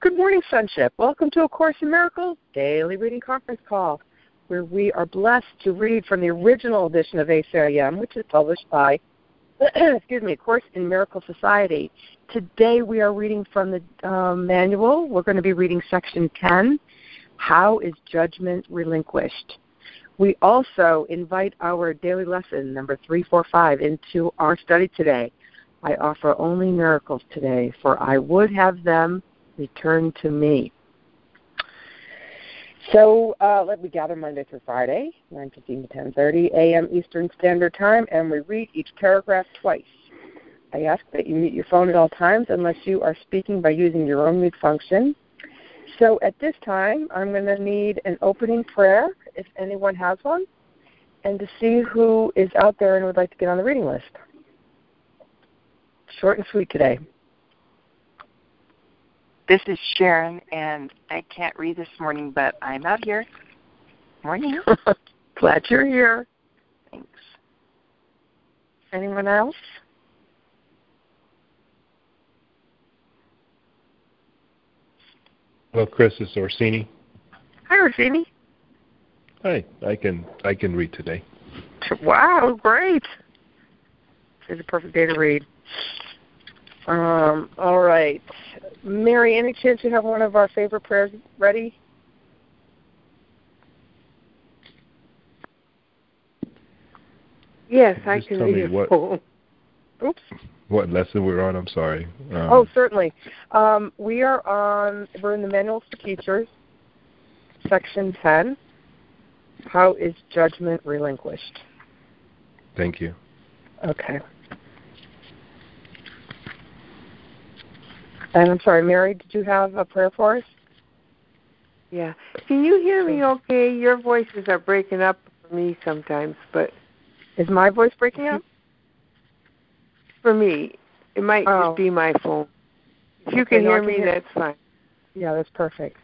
Good morning, Sonship. Welcome to A Course in Miracles Daily Reading Conference Call, where we are blessed to read from the original edition of ACIM, which is published by, excuse me, Course in Miracle Society. Today we are reading from the um, manual. We're going to be reading section 10, How is Judgment Relinquished? We also invite our daily lesson, number 345, into our study today. I offer only miracles today, for I would have them return to me. So uh, let me gather Monday through Friday, 9.15 to 10.30 a.m. Eastern Standard Time, and we read each paragraph twice. I ask that you mute your phone at all times unless you are speaking by using your own mute function. So at this time, I'm going to need an opening prayer, if anyone has one, and to see who is out there and would like to get on the reading list. Short and sweet today. This is Sharon, and I can't read this morning, but I'm out here. Morning. Glad you're here. Thanks. Anyone else? Hello, Chris. It's Orsini. Hi, Orsini. Hi. I can I can read today. Wow, great. It's a perfect day to read. Um, all right. Mary, any chance you have one of our favorite prayers ready? Yes, I Just can tell me what- Oops. What lesson we're on? I'm sorry. Um, oh, certainly. Um, we are on, we're in the Manual for Teachers, section 10. How is judgment relinquished? Thank you. Okay. And I'm sorry, Mary, did you have a prayer for us? Yeah. Can you hear me okay? Your voices are breaking up for me sometimes, but Is my voice breaking up? for me, it might Oh. just be my phone. If you Okay, can no, hear can me, hear- that's fine. Yeah, that's perfect.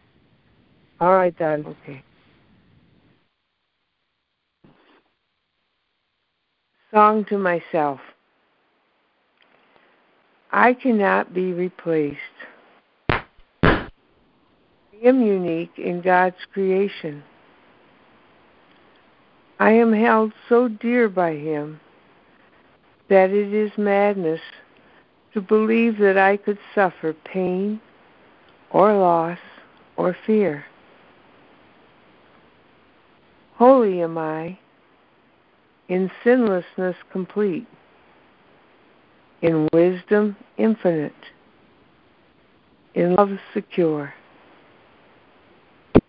All right then. Okay. Song to myself. I cannot be replaced. I am unique in God's creation. I am held so dear by Him that it is madness to believe that I could suffer pain or loss or fear. Holy am I, in sinlessness complete, in wisdom infinite, in love secure,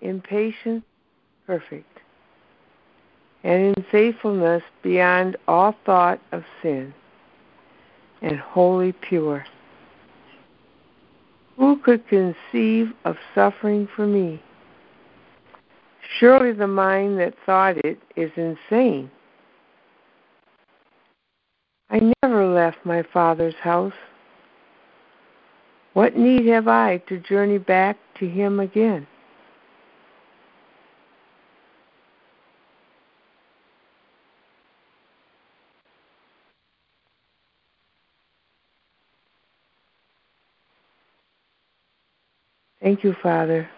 in patience perfect, and in faithfulness beyond all thought of sin, and wholly pure. Who could conceive of suffering for me? Surely the mind that thought it is insane. I never left my Father's house. What need have I to journey back to Him again? Thank you, Father,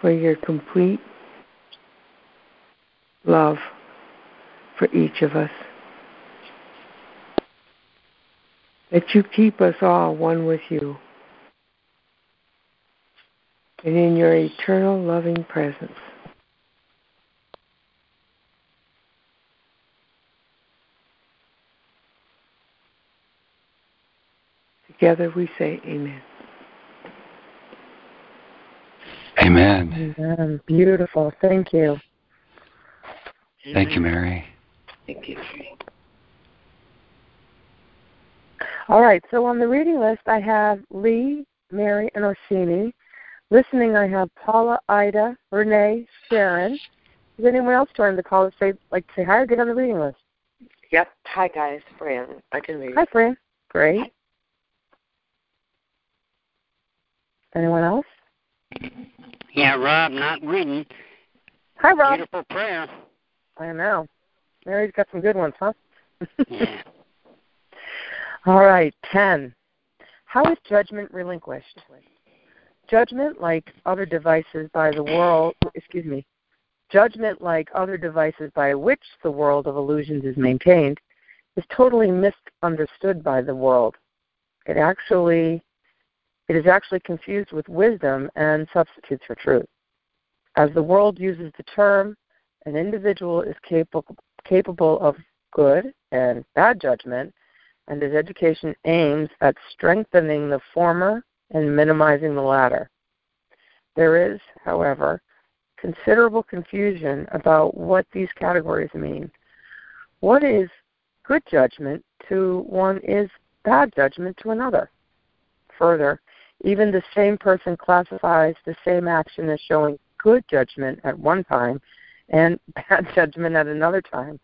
for your complete love for each of us. That you keep us all one with you and in your eternal loving presence. Together we say amen. Amen. Amen. Beautiful. Thank you. Thank you, Mary. Thank you. All right, so on the reading list, I have Lee, Mary, and Orsini. Listening, I have Paula, Ida, Renee, Sharon. Does anyone else join the call to say, like, say hi or get on the reading list? Yep. Hi, guys. Fran. I can read. Hi, Fran. Great. Anyone else? Yeah, Rob, not reading. Hi, Rob. Beautiful prayer. I know. Mary's got some good ones, huh? Yeah. All right, 10. How is judgment relinquished? judgment, like other devices by the world, excuse me, judgment, like other devices by which the world of illusions is maintained, is totally misunderstood by the world. It actually it is actually confused with wisdom and substitutes for truth. As the world uses the term, an individual is capable capable of good and bad judgment, and his education aims at strengthening the former and minimizing the latter. There is, however, considerable confusion about what these categories mean. What is good judgment to one is bad judgment to another. Further, even the same person classifies the same action as showing good judgment at one time and bad judgment at another time.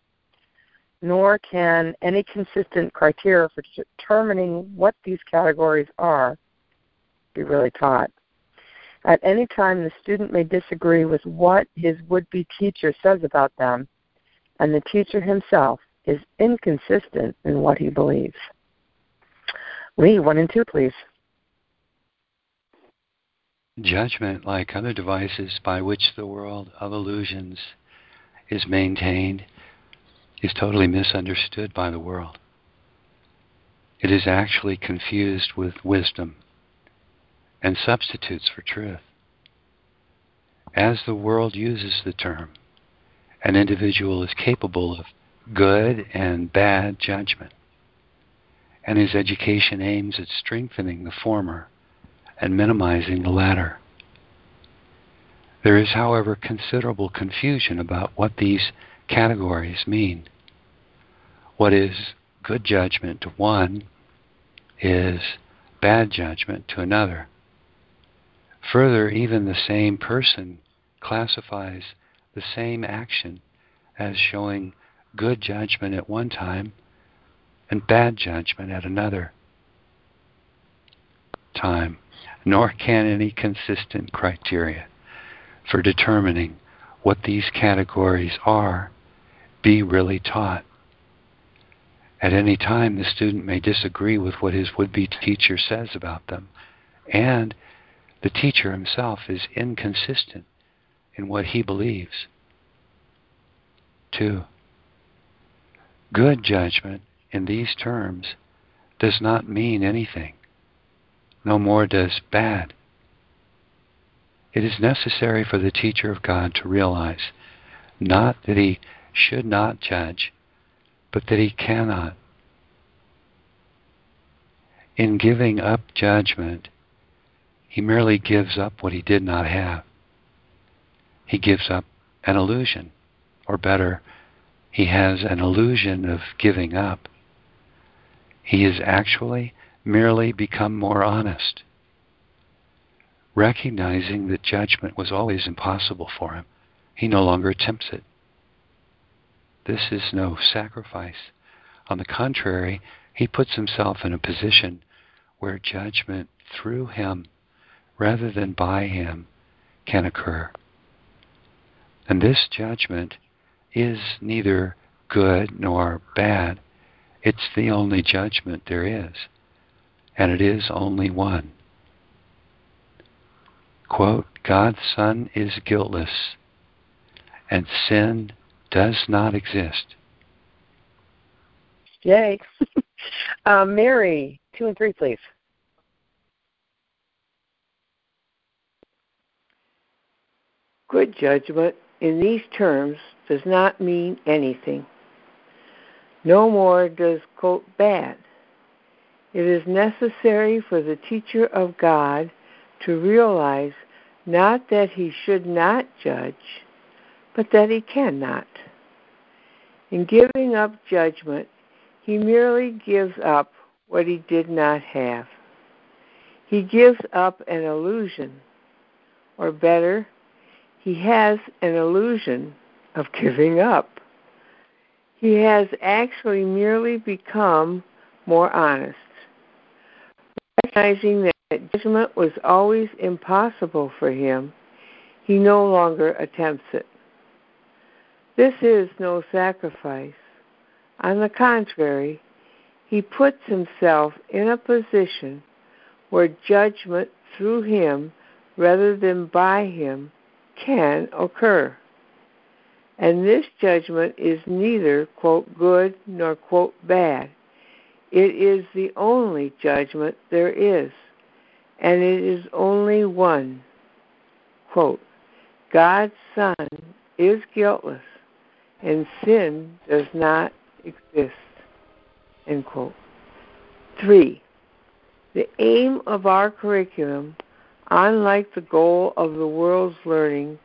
Nor can any consistent criteria for determining what these categories are be really taught. At any time, the student may disagree with what his would be teacher says about them, and the teacher himself is inconsistent in what he believes. Lee, one and two, please. Judgment, like other devices by which the world of illusions is maintained, is totally misunderstood by the world. It is actually confused with wisdom and substitutes for truth. As the world uses the term, an individual is capable of good and bad judgment, and his education aims at strengthening the former and minimizing the latter. There is, however, considerable confusion about what these categories mean. What is good judgment to one is bad judgment to another. Further, even the same person classifies the same action as showing good judgment at one time and bad judgment at another time, nor can any consistent criteria for determining what these categories are be really taught. At any time, the student may disagree with what his would be teacher says about them, and the teacher himself is inconsistent in what he believes. Two, good judgment in these terms does not mean anything, no more does bad. It is necessary for the teacher of God to realize not that he should not judge, but that he cannot. In giving up judgment, he merely gives up what he did not have. He gives up an illusion, or better, he has an illusion of giving up. He has actually merely become more honest, recognizing that judgment was always impossible for him. He no longer attempts it. This is no sacrifice. On the contrary, he puts himself in a position where judgment through him rather than by him can occur. And this judgment is neither good nor bad. It's the only judgment there is, and it is only one. Quote, God's Son is guiltless, and sin does not exist. Yay. uh, Mary, two and three, please. Good judgment in these terms does not mean anything. No more does, quote, bad. It is necessary for the teacher of God to realize not that he should not judge, but that he cannot. In giving up judgment, he merely gives up what he did not have. He gives up an illusion, or better, he has an illusion of giving up. He has actually merely become more honest. Recognizing that judgment was always impossible for him, he no longer attempts it. This is no sacrifice. On the contrary, he puts himself in a position where judgment through him rather than by him can occur. And this judgment is neither, quote, good nor, quote, bad. It is the only judgment there is, and it is only one. Quote, God's Son is guiltless, and sin does not exist. End quote. Three, the aim of our curriculum, unlike the goal of the world's learning,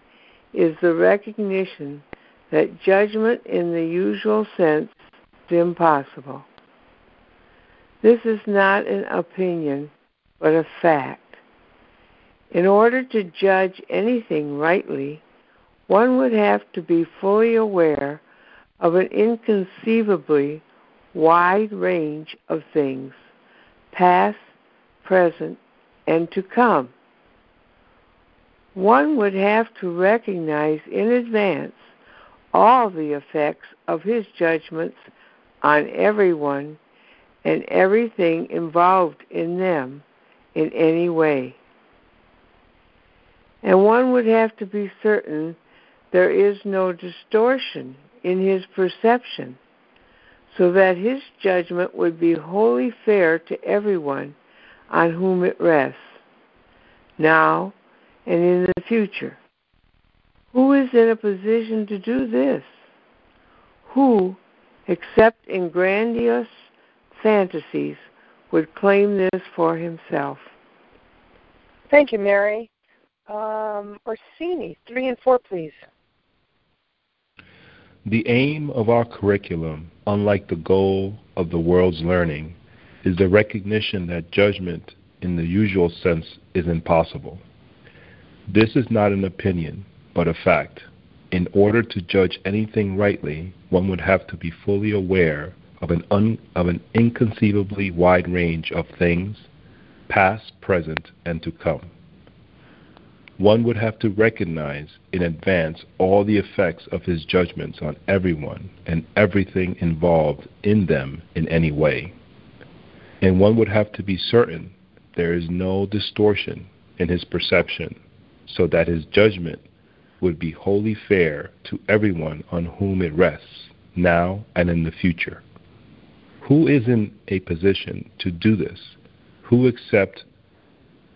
is the recognition that judgment in the usual sense is impossible. This is not an opinion, but a fact. In order to judge anything rightly, one would have to be fully aware of an inconceivably wide range of things, past, present, and to come. One would have to recognize in advance all the effects of his judgments on everyone and everything involved in them in any way. And one would have to be certain there is no distortion in his perception, so that his judgment would be wholly fair to everyone on whom it rests, now and in the future. Who is in a position to do this? Who, except in grandiose fantasies, would claim this for himself? Thank you, Mary. Um, Orsini, three and four, please. The aim of our curriculum, unlike the goal of the world's learning, is the recognition that judgment in the usual sense is impossible. This is not an opinion, but a fact. In order to judge anything rightly, one would have to be fully aware of an, un, of an inconceivably wide range of things, past, present, and to come one would have to recognize in advance all the effects of his judgments on everyone and everything involved in them in any way. And one would have to be certain there is no distortion in his perception, so that his judgment would be wholly fair to everyone on whom it rests, now and in the future. Who is in a position to do this? Who except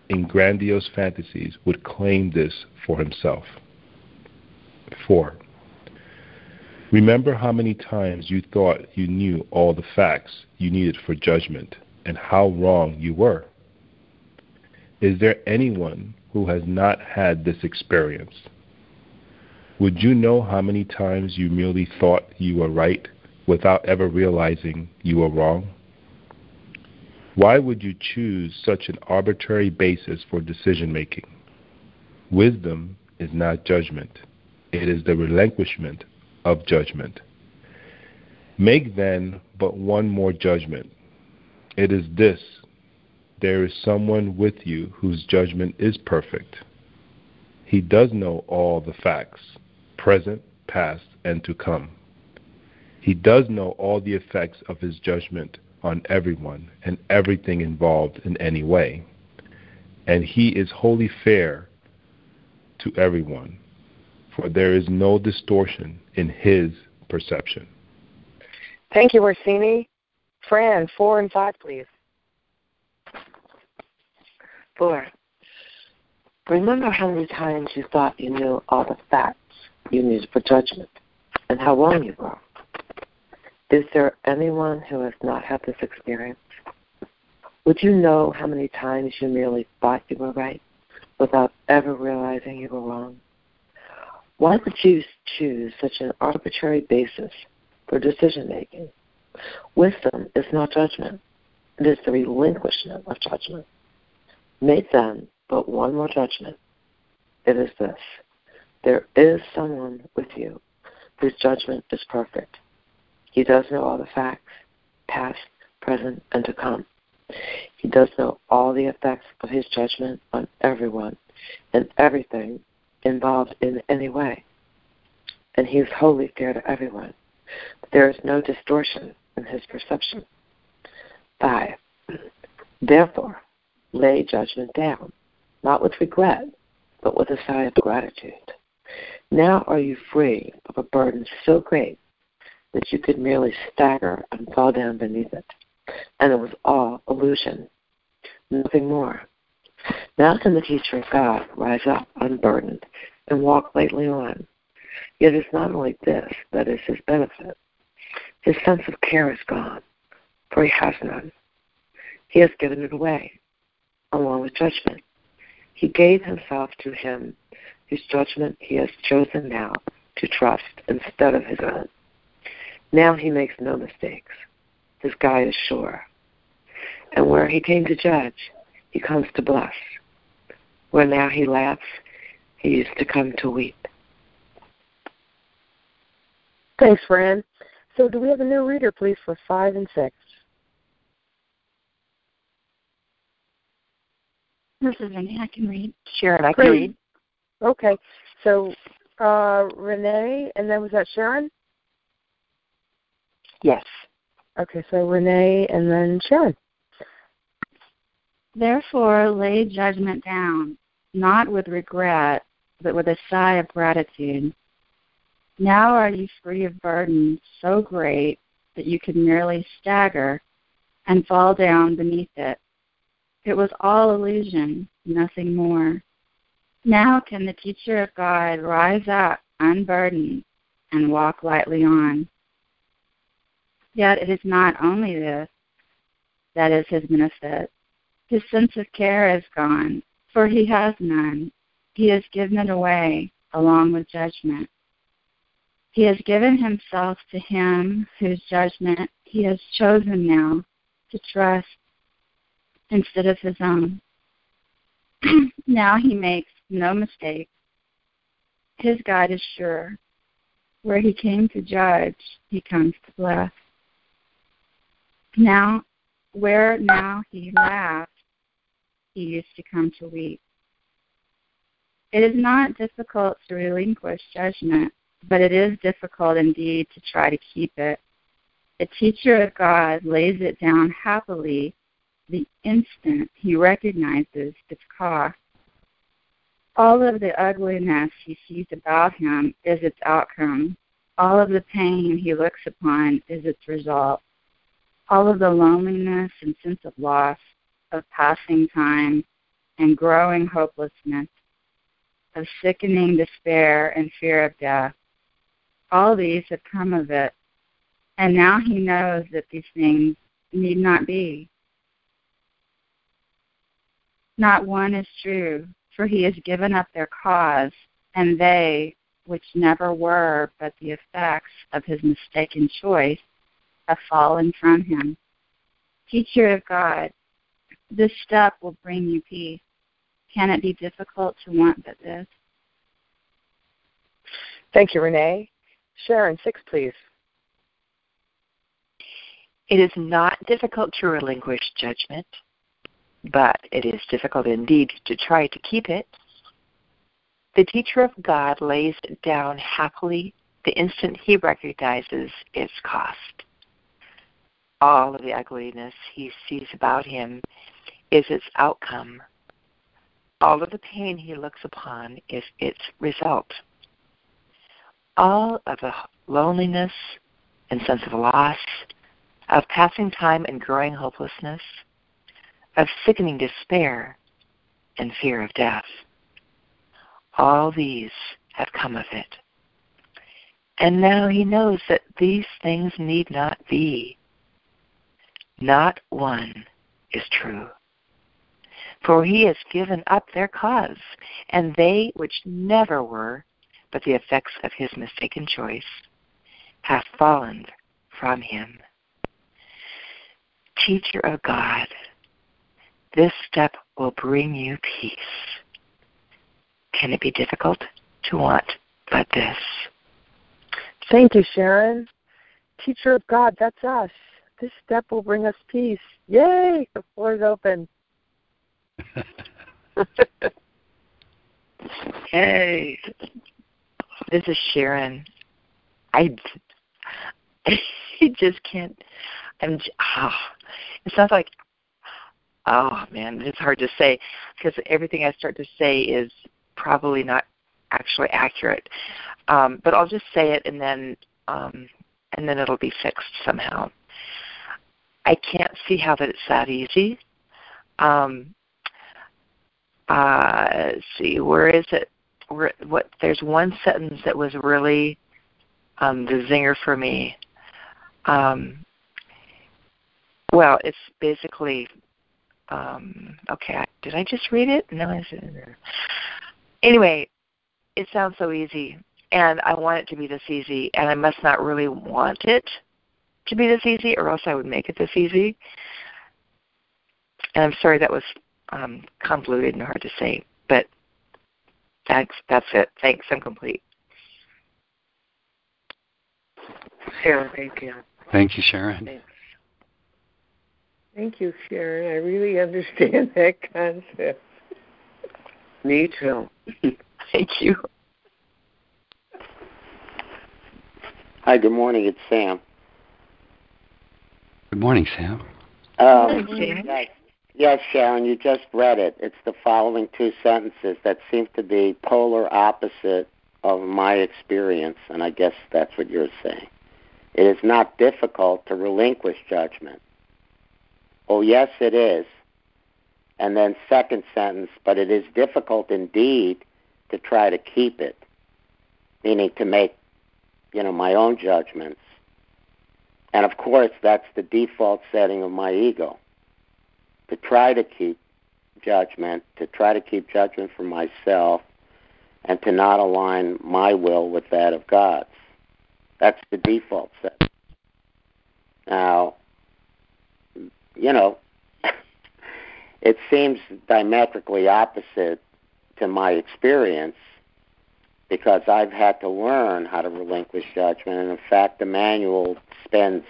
in grandiose fantasies would claim this for himself. 4. Remember how many times you thought you knew all the facts you needed for judgment and how wrong you were. Is there anyone who has not had this experience? Would you know how many times you merely thought you were right without ever realizing you were wrong? Why would you choose such an arbitrary basis for decision making? Wisdom is not judgment, it is the relinquishment of judgment. Make then but one more judgment. It is this there is someone with you whose judgment is perfect. He does know all the facts, present, past, and to come. He does know all the effects of his judgment on everyone and everything involved in any way. And he is wholly fair to everyone, for there is no distortion in his perception. Thank you, Orsini. Fran, four and five, please. Four. Remember how many times you thought you knew all the facts you needed for judgment and how wrong you were. Is there anyone who has not had this experience? Would you know how many times you merely thought you were right without ever realizing you were wrong? Why would you choose such an arbitrary basis for decision making? Wisdom is not judgment, it is the relinquishment of judgment. Make then but one more judgment. It is this there is someone with you whose judgment is perfect he does know all the facts, past, present, and to come. He does know all the effects of his judgment on everyone and everything involved in any way. And he is wholly fair to everyone. There is no distortion in his perception. 5. Therefore, lay judgment down, not with regret, but with a sigh of gratitude. Now are you free of a burden so great that you could merely stagger and fall down beneath it, and it was all illusion, nothing more. Now can the teacher of God rise up unburdened and walk lightly on. Yet it's not only this that is his benefit. His sense of care is gone, for he has none. He has given it away, along with judgment. He gave himself to him whose judgment he has chosen now to trust instead of his own. Now he makes no mistakes. His Guide is sure. And where he came to judge, he comes to bless. Where now he laughs, he used to come to weep. Thanks, Fran. So, do we have a new reader, please, for five and six? This is Renee. I can read. Sharon, I can read. Okay. So, uh, Renee, and then was that Sharon? Yes. Okay, so Renee and then Sharon. Therefore, lay judgment down, not with regret, but with a sigh of gratitude. Now are you free of burdens so great that you could merely stagger and fall down beneath it. It was all illusion, nothing more. Now can the teacher of God rise up unburdened and walk lightly on. Yet it is not only this that is his benefit. His sense of care is gone, for he has none. He has given it away along with judgment. He has given himself to him whose judgment he has chosen now to trust instead of his own. now he makes no mistake. His God is sure. Where he came to judge, he comes to bless. Now, where now he laughed, he used to come to weep. It is not difficult to relinquish judgment, but it is difficult indeed to try to keep it. The teacher of God lays it down happily the instant he recognizes its cost. All of the ugliness he sees about him is its outcome. All of the pain he looks upon is its result. All of the loneliness and sense of loss, of passing time, and growing hopelessness, of sickening despair and fear of death, all these have come of it. And now he knows that these things need not be. Not one is true, for he has given up their cause, and they, which never were but the effects of his mistaken choice, have fallen from him. Teacher of God, this step will bring you peace. Can it be difficult to want but this? Thank you, Renee. Sharon, six, please. It is not difficult to relinquish judgment but it is difficult indeed to try to keep it. The teacher of God lays it down happily the instant he recognizes its cost. All of the ugliness he sees about him is its outcome. All of the pain he looks upon is its result. All of the loneliness and sense of loss, of passing time and growing hopelessness, of sickening despair and fear of death. All these have come of it. And now he knows that these things need not be. Not one is true. For he has given up their cause, and they which never were, but the effects of his mistaken choice, have fallen from him. Teacher of God, this step will bring you peace. Can it be difficult to want but this? Thank you, Sharon. Teacher of God, that's us. This step will bring us peace. Yay! The floor is open. hey, this is Sharon. I, I just can't. I'm. Oh, it sounds like oh man, it's hard to say because everything I start to say is probably not actually accurate. Um, but I'll just say it and then um, and then it'll be fixed somehow. I can't see how that it's that easy. Um, uh, let's see, where is it? Where, what? There's one sentence that was really um, the zinger for me. Um, well, it's basically um, okay. Did I just read it? No, I didn't. Anyway, it sounds so easy, and I want it to be this easy, and I must not really want it to be this easy, or else I would make it this easy. And I'm sorry that was um, convoluted and hard to say, but that's that's it. Thanks. I'm complete. Sharon, thank you. Thank you, Sharon. Thanks. Thank you, Sharon. I really understand that concept. Me too. Thank you. Hi, good morning. It's Sam. Good morning, Sam. Um, Sam. yes, yes, Sharon, you just read it. It's the following two sentences that seem to be polar opposite of my experience, and I guess that's what you're saying. It is not difficult to relinquish judgment. Oh, yes, it is. And then, second sentence, but it is difficult indeed to try to keep it, meaning to make, you know, my own judgments. And of course, that's the default setting of my ego to try to keep judgment, to try to keep judgment for myself, and to not align my will with that of God's. That's the default setting. Now, you know, it seems diametrically opposite to my experience because I've had to learn how to relinquish judgment. And in fact, the manual spends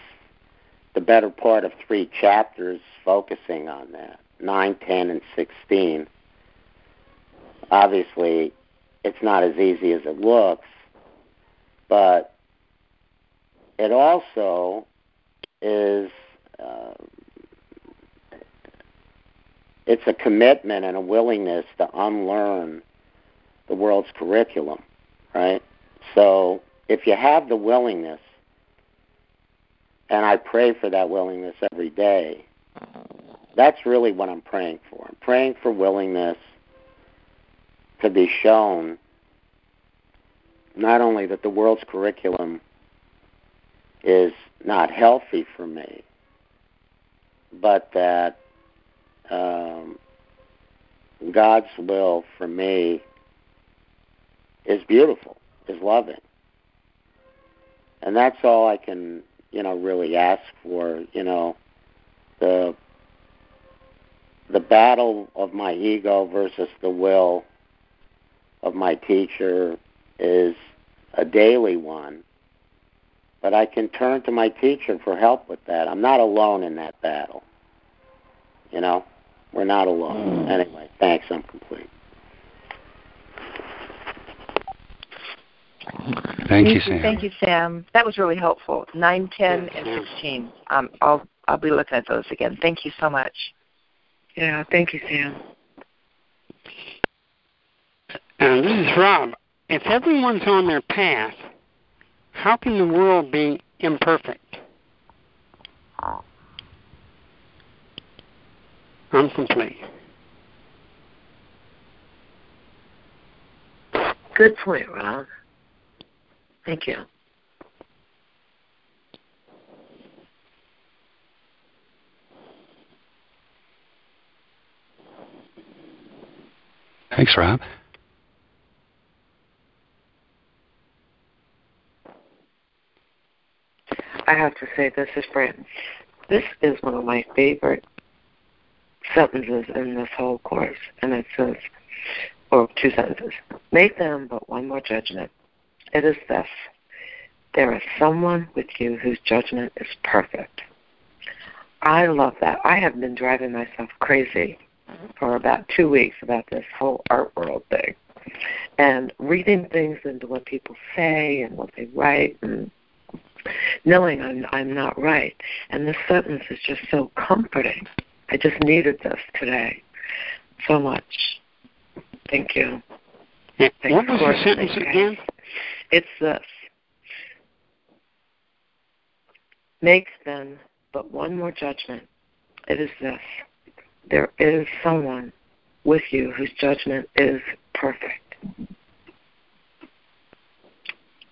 the better part of three chapters focusing on that 9, 10, and 16. Obviously, it's not as easy as it looks, but it also is. Uh, it's a commitment and a willingness to unlearn the world's curriculum, right? So if you have the willingness, and I pray for that willingness every day, that's really what I'm praying for. I'm praying for willingness to be shown not only that the world's curriculum is not healthy for me, but that um, God's will for me is beautiful, is loving. And that's all I can, you know, really ask for, you know, the the battle of my ego versus the will of my teacher is a daily one. But I can turn to my teacher for help with that. I'm not alone in that battle. You know, we're not alone. Mm. Anyway, thanks. I'm complete. Thank you, Sam. Thank you, Sam. That was really helpful. Nine, ten, and sixteen. Um, I'll I'll be looking at those again. Thank you so much. Yeah, thank you, Sam. Uh, this is Rob. If everyone's on their path, how can the world be imperfect? I'm complete. Good point, Rob. Thank you. Thanks, Rob. I have to say, this is Fran. This is one of my favorite sentences in this whole course, and it says, or two sentences, make them but one more judgment. It is this. There is someone with you whose judgment is perfect. I love that. I have been driving myself crazy for about two weeks about this whole art world thing. And reading things into what people say and what they write and knowing I'm I'm not right. And this sentence is just so comforting. I just needed this today so much. Thank you. what was the sentence again? It's this. Make then but one more judgment. It is this. There is someone with you whose judgment is perfect.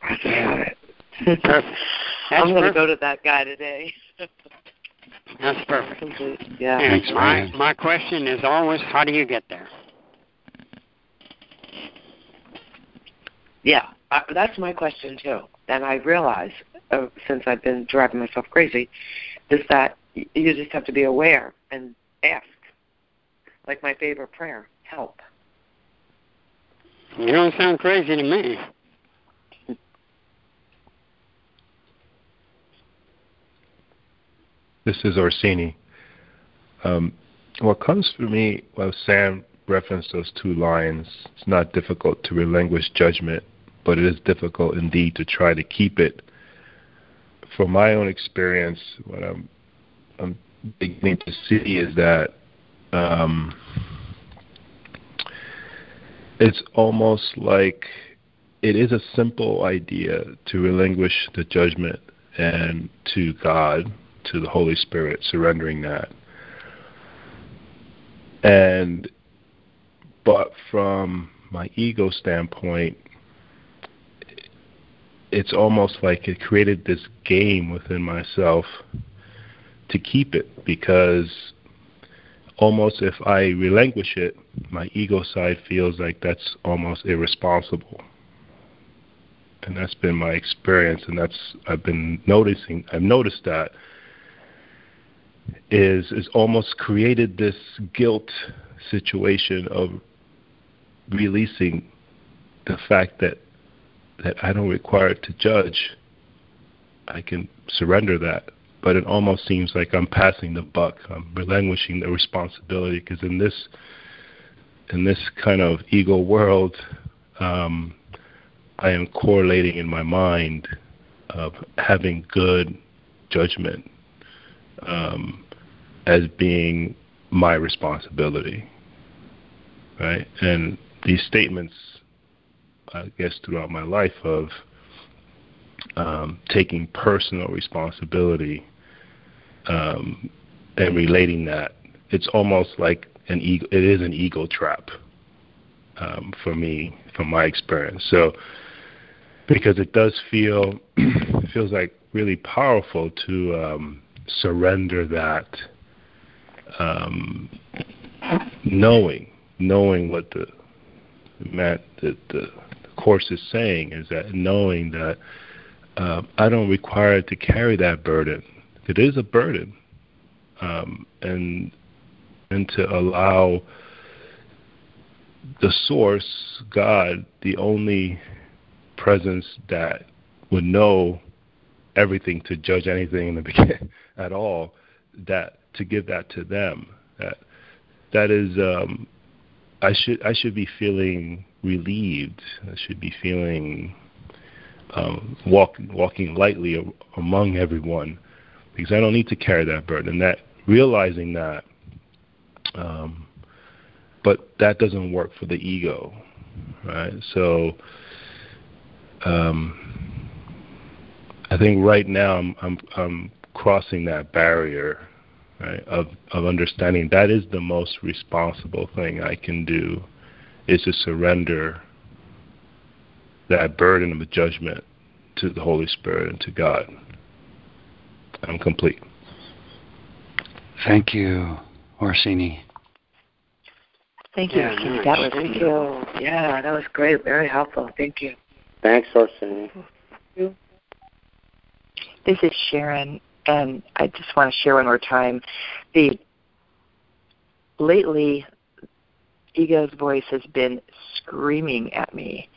That's about it. Perfect. I'm going to go to that guy today. That's perfect. Yeah. Thanks, my my question is always, how do you get there? Yeah, uh, that's my question too. And I realize, uh, since I've been driving myself crazy, is that you just have to be aware and ask. Like my favorite prayer, help. You don't sound crazy to me. This is Orsini. Um, what comes for me, well, Sam referenced those two lines. It's not difficult to relinquish judgment, but it is difficult indeed to try to keep it. From my own experience, what I'm, I'm beginning to see is that um, it's almost like it is a simple idea to relinquish the judgment and to God, to the Holy Spirit, surrendering that. And but from my ego standpoint, it's almost like it created this game within myself to keep it because almost if I relinquish it, my ego side feels like that's almost irresponsible. And that's been my experience and that's I've been noticing I've noticed that is is almost created this guilt situation of releasing the fact that that I don't require to judge. I can surrender that, but it almost seems like I'm passing the buck. I'm relinquishing the responsibility because in this in this kind of ego world, um, I am correlating in my mind of having good judgment um, as being my responsibility, right? And these statements, I guess, throughout my life of um, taking personal responsibility um, and relating that, it's almost like an ego. It is an ego trap um, for me, from my experience. So, because it does feel it feels like really powerful to um, surrender that, um, knowing knowing what the Matt the, the course is saying is that knowing that uh, I don't require to carry that burden. It is a burden, um, and and to allow the source, God, the only presence that would know everything to judge anything in the beginning at all, that to give that to them. That that is um, I should I should be feeling relieved. I should be feeling um, walk, walking lightly among everyone because I don't need to carry that burden. And That realizing that, um, but that doesn't work for the ego, right? So um, I think right now I'm I'm, I'm crossing that barrier right, of of understanding that is the most responsible thing I can do is to surrender that burden of judgment to the Holy Spirit and to God. I'm complete. Thank you, Orsini. Thank you. Yeah, nice. That was thank you. Yeah, that was great. Very helpful. Thank you. Thanks, Orsini. This is Sharon, and I just want to share one more time. The lately, ego's voice has been screaming at me,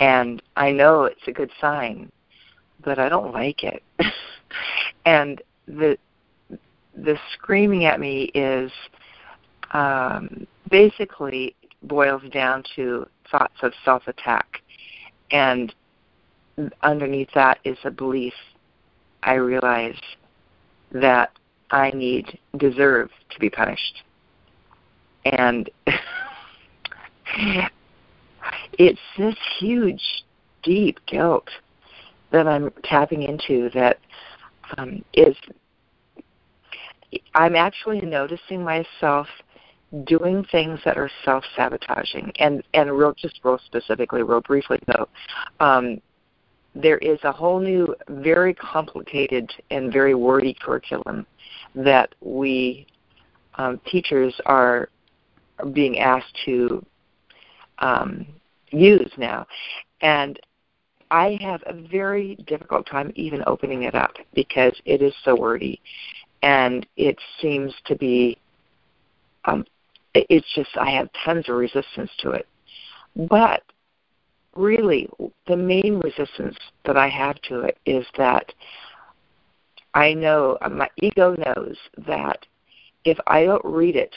and I know it's a good sign, but I don't like it. and the the screaming at me is um, basically boils down to thoughts of self attack, and underneath that is a belief I realize that I need deserve to be punished. And it's this huge, deep guilt that I'm tapping into that um, is I'm actually noticing myself doing things that are self-sabotaging, and and real just real specifically, real briefly though, um, there is a whole new, very complicated and very wordy curriculum that we um, teachers are being asked to um, use now, and I have a very difficult time even opening it up because it is so wordy, and it seems to be. Um, it's just I have tons of resistance to it, but really the main resistance that I have to it is that I know my ego knows that if I don't read it,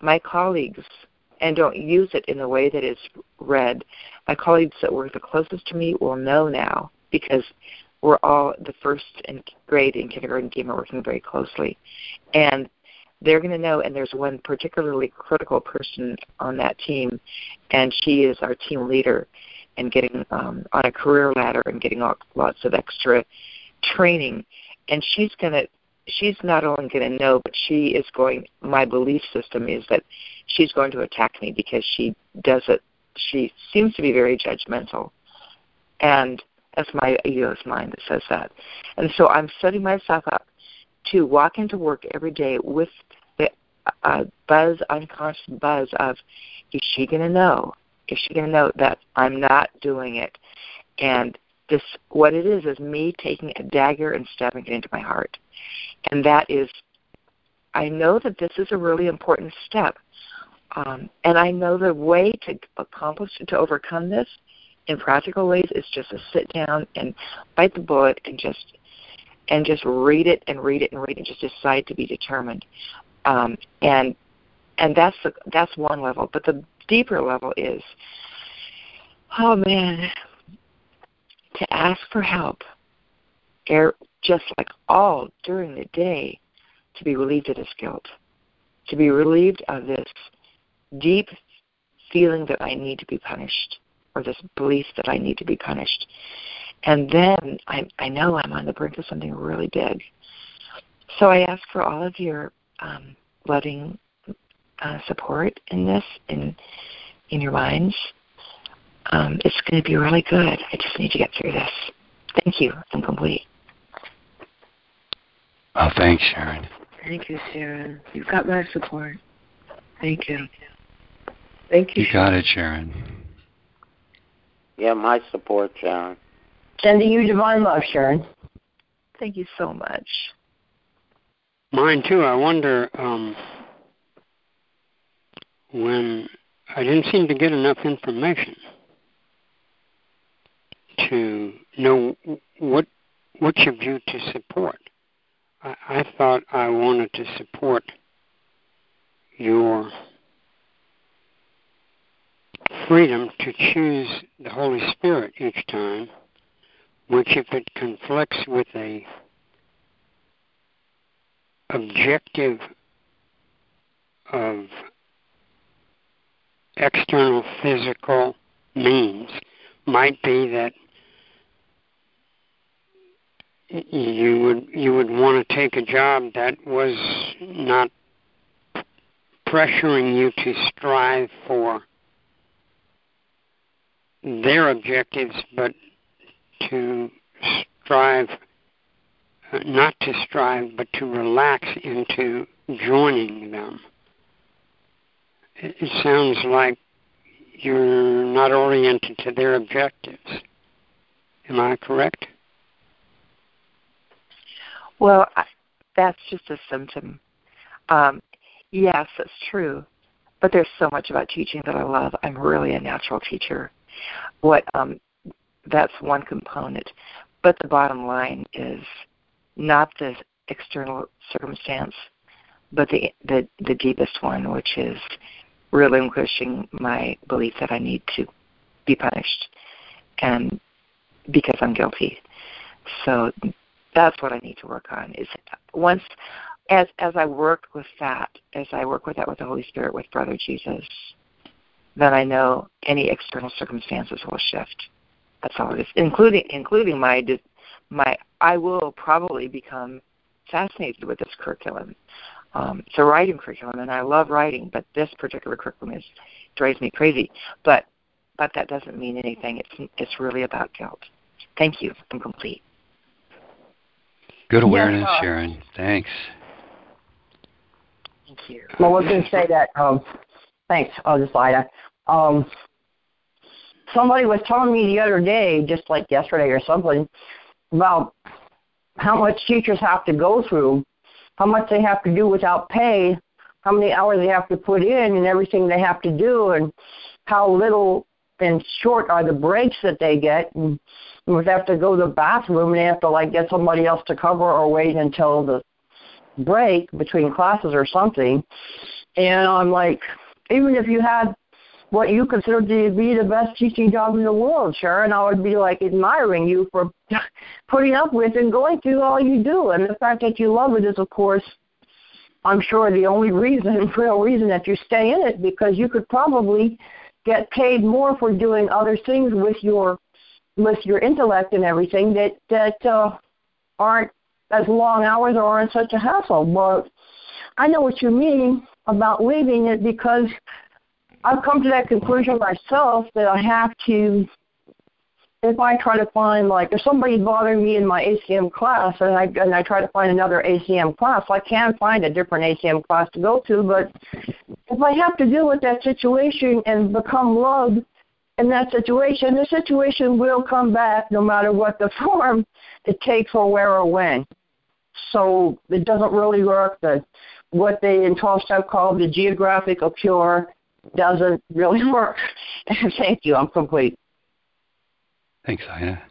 my colleagues and don't use it in the way that it's read, my colleagues that were the closest to me will know now because we're all the first in grade in kindergarten team are working very closely. And they're going to know, and there's one particularly critical person on that team, and she is our team leader and getting um, on a career ladder and getting lots of extra training. And she's going to, she's not only going to know, but she is going, my belief system is that she's going to attack me because she does it, she seems to be very judgmental. And that's my ego's mind that says that. And so I'm setting myself up to walk into work every day with the uh, buzz, unconscious buzz of, is she going to know? Is she going to know that I'm not doing it? And this, what it is, is me taking a dagger and stabbing it into my heart. And that is, I know that this is a really important step. Um, and I know the way to accomplish, to overcome this in practical ways is just to sit down and bite the bullet and just and just read it and read it and read it and just decide to be determined. Um, and and that's the, that's one level. But the deeper level is, oh man, to ask for help, just like all during the day, to be relieved of this guilt, to be relieved of this deep feeling that I need to be punished, or this belief that I need to be punished. And then I, I know I'm on the brink of something really big. So I ask for all of your um, loving uh, support in this in in your minds. Um, it's going to be really good. I just need to get through this. Thank you. I'm complete. Oh, thanks, Sharon. Thank you, Sharon. You've got my support. Thank you. Thank you. You got it, Sharon. Yeah, my support, Sharon. Sending you divine love, Sharon. Thank you so much. Mine too. I wonder um, when I didn't seem to get enough information to know what which of you to support. I, I thought I wanted to support your freedom to choose the Holy Spirit each time, which if it conflicts with a objective of external physical means might be that you would you would want to take a job that was not pressuring you to strive for their objectives but to strive not to strive but to relax into joining them it sounds like you're not oriented to their objectives. Am I correct? Well, that's just a symptom. Um, yes, that's true. But there's so much about teaching that I love. I'm really a natural teacher. What um, that's one component. But the bottom line is not the external circumstance, but the the, the deepest one, which is relinquishing my belief that I need to be punished and because I'm guilty. So that's what I need to work on is once as as I work with that, as I work with that with the Holy Spirit, with Brother Jesus, then I know any external circumstances will shift. That's all it is, including including my my. I will probably become fascinated with this curriculum. Um, it's a writing curriculum, and I love writing, but this particular curriculum is drives me crazy. But but that doesn't mean anything. It's it's really about guilt. Thank you. I'm complete. Good awareness, yes, uh, Sharon. Thanks. Thank you. Well, I was going to say that. Um, thanks. I'll just lie that. Um, somebody was telling me the other day, just like yesterday or something, about how much teachers have to go through, how much they have to do without pay, how many hours they have to put in, and everything they have to do, and how little and short are the breaks that they get. And they have to go to the bathroom, and they have to like get somebody else to cover or wait until the break between classes or something. And I'm like, even if you had what you consider to be the best teaching job in the world, Sharon, I would be like admiring you for putting up with and going through all you do. And the fact that you love it is, of course, I'm sure the only reason, real reason that you stay in it, because you could probably get paid more for doing other things with your with your intellect and everything that that uh, aren't as long hours or aren't such a hassle. But I know what you mean about leaving it because I've come to that conclusion myself that I have to if I try to find like if somebody's bothering me in my ACIM class and I and I try to find another ACIM class, I can find a different ACIM class to go to, but if I have to deal with that situation and become loved in that situation, the situation will come back no matter what the form it takes or where or when. So it doesn't really work. The what they in 12 step call the geographical cure doesn't really work. Thank you. I'm complete. Thanks, Ida.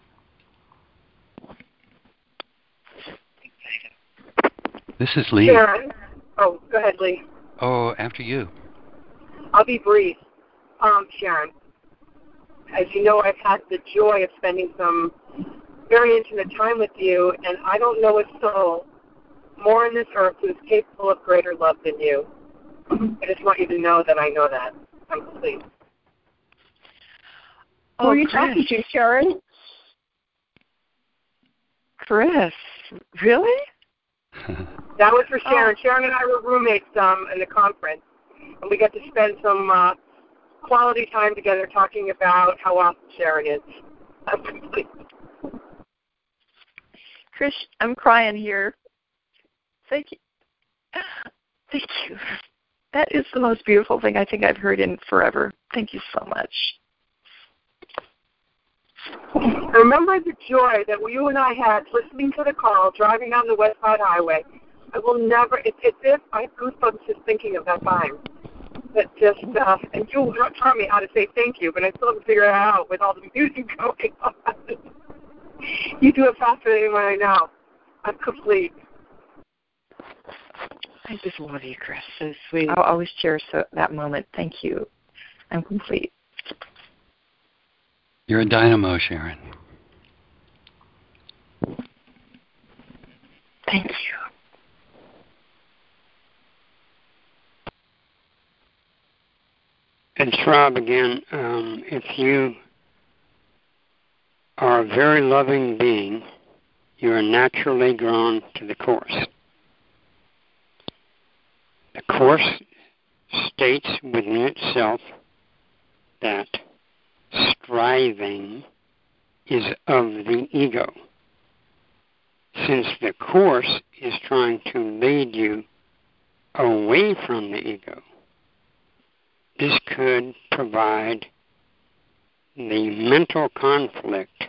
This is Lee. Sharon. Oh, go ahead, Lee. Oh, after you. I'll be brief. Um, Sharon, as you know, I've had the joy of spending some very intimate time with you, and I don't know a soul more on this earth who is capable of greater love than you. I just want you to know that I know that. I'm complete. Who are you Chris. talking to, Sharon? Chris, really? that was for Sharon. Oh. Sharon and I were roommates um, in the conference, and we got to spend some uh, quality time together talking about how awesome Sharon is. Chris, I'm crying here. Thank you. Thank you. That is the most beautiful thing I think I've heard in forever. Thank you so much. Remember the joy that you and I had listening to the call, driving down the West Side Highway. I will never, it's as if I have goosebumps just thinking of that time. That just, uh, and you taught me how to say thank you, but I still haven't figured it out with all the music going on. you do it faster than anyone I know. I'm complete. I just love you, Chris. So sweet. I'll always cherish that moment. Thank you. I'm complete. You're a dynamo, Sharon. Thank you. And Schwab again, um, if you are a very loving being, you are naturally drawn to the Course. The Course states within itself that striving is of the ego. Since the Course is trying to lead you away from the ego, this could provide the mental conflict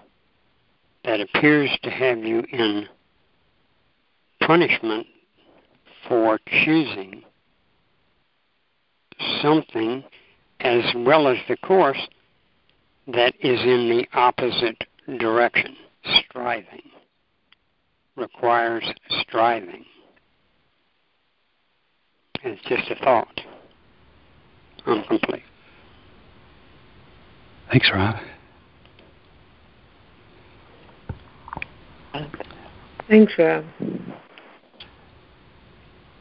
that appears to have you in punishment for choosing something as well as the course that is in the opposite direction. Striving requires striving. It's just a thought. I'm complete. Thanks, Rob. Thanks, Rob.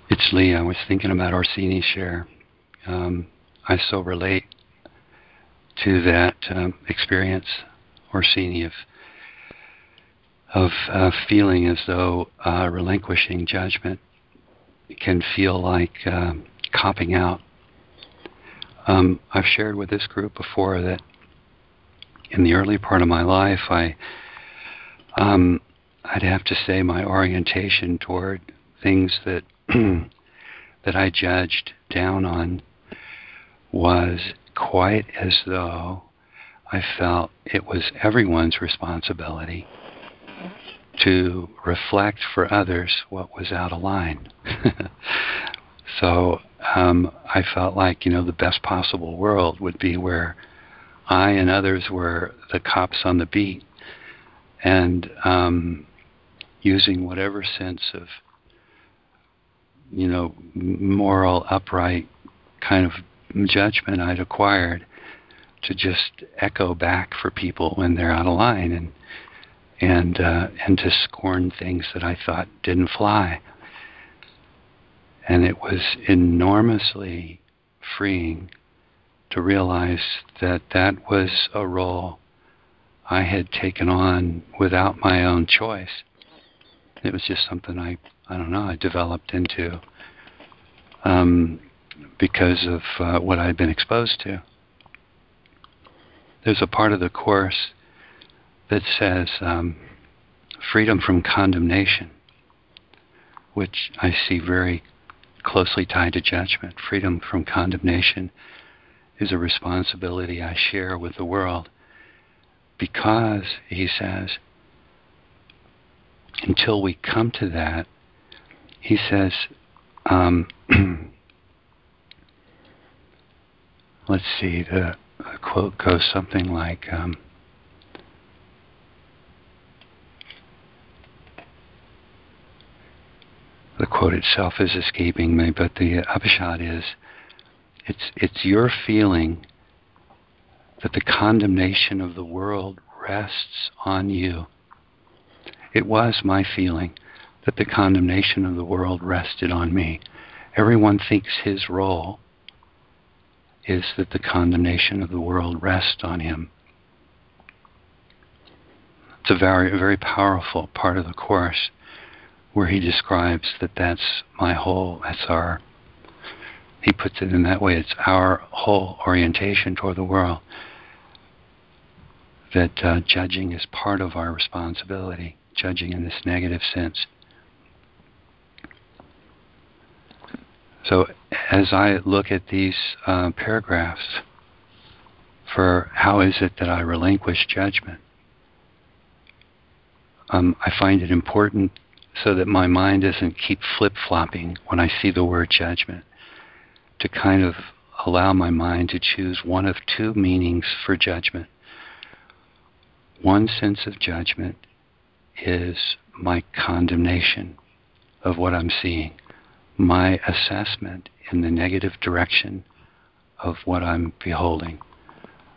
It's Lee. I was thinking about Orsini's share. Um, I so relate to that um, experience, Orsini, of of uh, feeling as though uh, relinquishing judgment can feel like um, copping out. Um, I've shared with this group before that in the early part of my life, I um, I'd have to say my orientation toward things that that I judged down on was quite as though I felt it was everyone's responsibility to reflect for others what was out of line. so um, I felt like you know the best possible world would be where I and others were the cops on the beat, and um, using whatever sense of you know moral upright kind of judgment I'd acquired to just echo back for people when they're out of line and and uh, and to scorn things that I thought didn't fly. And it was enormously freeing to realize that that was a role I had taken on without my own choice. It was just something I I don't know I developed into um, because of uh, what I'd been exposed to. There's a part of the course that says um, freedom from condemnation, which I see very closely tied to judgment. Freedom from condemnation is a responsibility I share with the world because, he says, until we come to that, he says, um, let's see, the, the, quote goes something like, um, the quote itself is escaping me, but the upshot is it's, it's your feeling that the condemnation of the world rests on you. It was my feeling that the condemnation of the world rested on me. Everyone thinks his role is that the condemnation of the world rests on him. It's a very, very powerful part of the Course where he describes that that's my whole, that's our, he puts it in that way, it's our whole orientation toward the world. That uh, judging is part of our responsibility, judging in this negative sense. So as I look at these uh, paragraphs for how is it that I relinquish judgment, um, I find it important so that my mind doesn't keep flip flopping when I see the word judgment, to kind of allow my mind to choose one of two meanings for judgment. One sense of judgment is my condemnation of what I'm seeing, my assessment in the negative direction of what I'm beholding,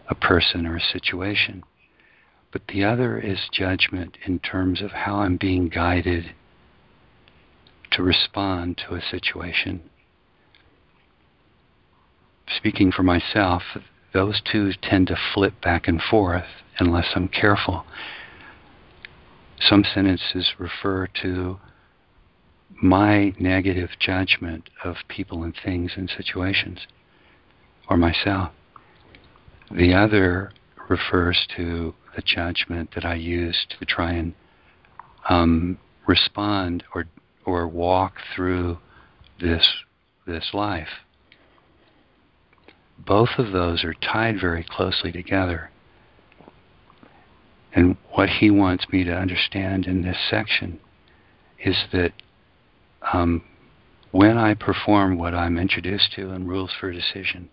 a person or a situation. But the other is judgment in terms of how I'm being guided to respond to a situation. Speaking for myself, those two tend to flip back and forth unless I'm careful. Some sentences refer to my negative judgment of people and things and situations, or myself. The other refers to the judgment that I use to try and um, respond or or walk through this this life. Both of those are tied very closely together. And what he wants me to understand in this section is that um, when I perform what I'm introduced to in Rules for Decision,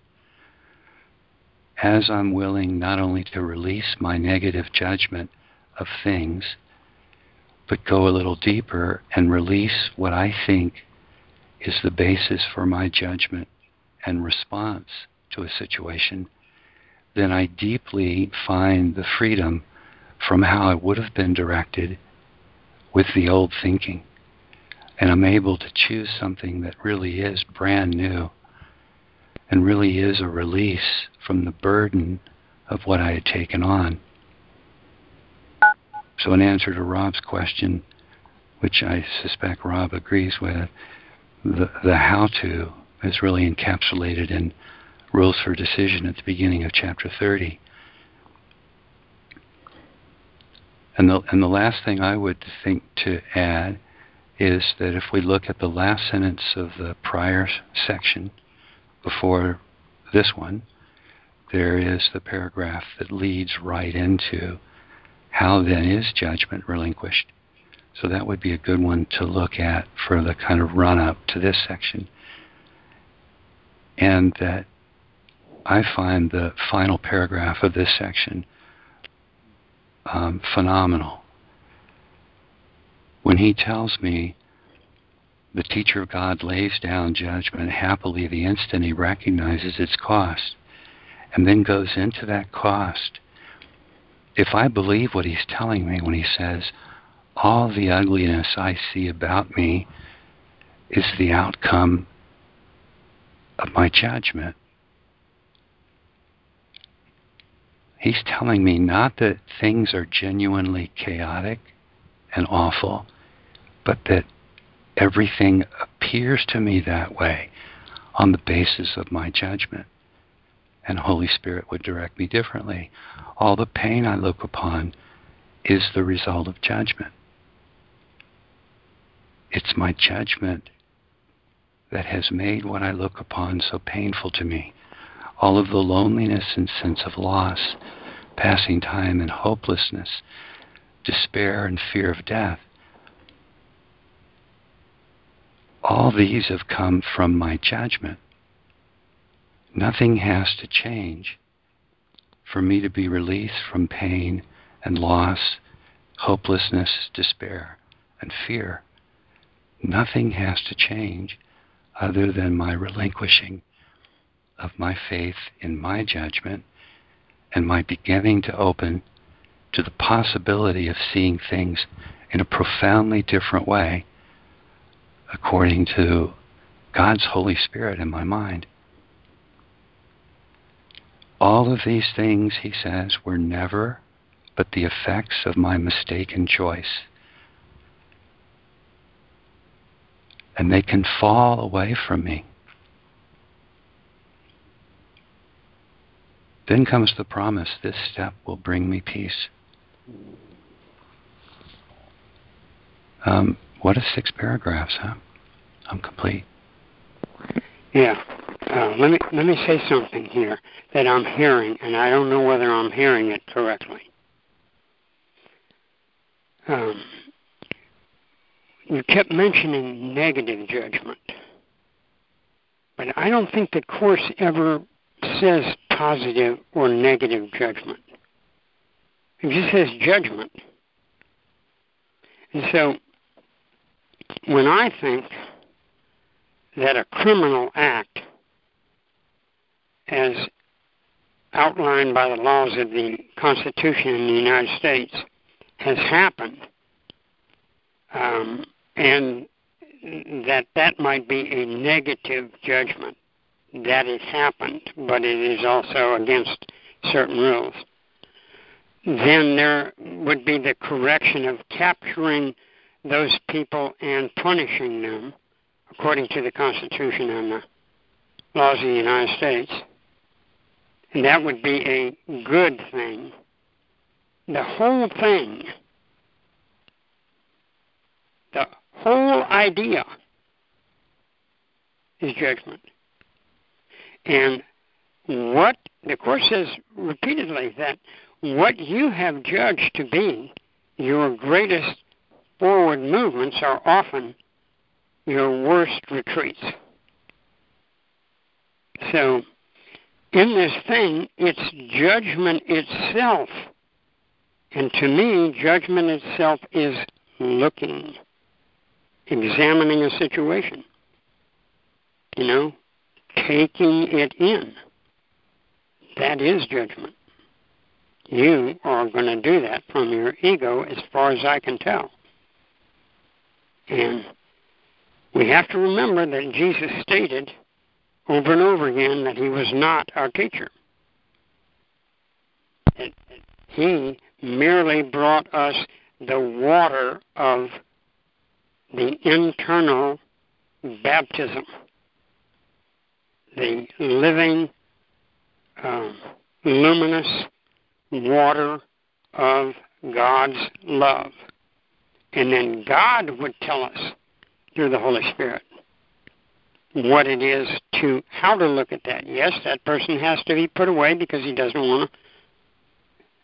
as I'm willing not only to release my negative judgment of things, but go a little deeper and release what I think is the basis for my judgment and response to a situation, then I deeply find the freedom from how I would have been directed with the old thinking. And I'm able to choose something that really is brand new and really is a release from the burden of what I had taken on. So, in answer to Rob's question, which I suspect Rob agrees with, the, the how to is really encapsulated in Rules for Decision at the beginning of chapter 30. And the, and the last thing I would think to add is that if we look at the last sentence of the prior section before this one, there is the paragraph that leads right into how then is judgment relinquished. So that would be a good one to look at for the kind of run up to this section. And that I find the final paragraph of this section um, phenomenal. When he tells me the teacher of God lays down judgment happily the instant he recognizes its cost and then goes into that cost, if I believe what he's telling me when he says, all the ugliness I see about me is the outcome of my judgment, He's telling me not that things are genuinely chaotic and awful, but that everything appears to me that way on the basis of my judgment. And Holy Spirit would direct me differently. All the pain I look upon is the result of judgment. It's my judgment that has made what I look upon so painful to me all of the loneliness and sense of loss, passing time and hopelessness, despair and fear of death. All these have come from my judgment. Nothing has to change for me to be released from pain and loss, hopelessness, despair, and fear. Nothing has to change other than my relinquishing of my faith in my judgment and my beginning to open to the possibility of seeing things in a profoundly different way according to God's Holy Spirit in my mind. All of these things, he says, were never but the effects of my mistaken choice. And they can fall away from me Then comes the promise this step will bring me peace. Um, what are six paragraphs, huh? I'm complete. Yeah. Uh, let me let me say something here that I'm hearing, and I don't know whether I'm hearing it correctly. Um, you kept mentioning negative judgment, but I don't think the course ever says positive or negative judgment. It just says judgment. And so when I think that a criminal act, as outlined by the laws of the Constitution in the United States, has happened, um, and that that might be a negative judgment that it happened, but it is also against certain rules. Then there would be the correction of capturing those people and punishing them according to the Constitution and the laws of the United States. And that would be a good thing. The whole thing, the whole idea is judgment. And what the Course says repeatedly that what you have judged to be your greatest forward movements are often your worst retreats. So, in this thing, it's judgment itself. And to me, judgment itself is looking, examining a situation. You know, taking it in. That is judgment. You are going to do that from your ego, as far as I can tell. And we have to remember that Jesus stated over and over again that he was not our teacher. He merely brought us the water of the internal baptism, the living, uh, luminous water of God's love. And then God would tell us through the Holy Spirit what it is to how to look at that. Yes, that person has to be put away because he doesn't want to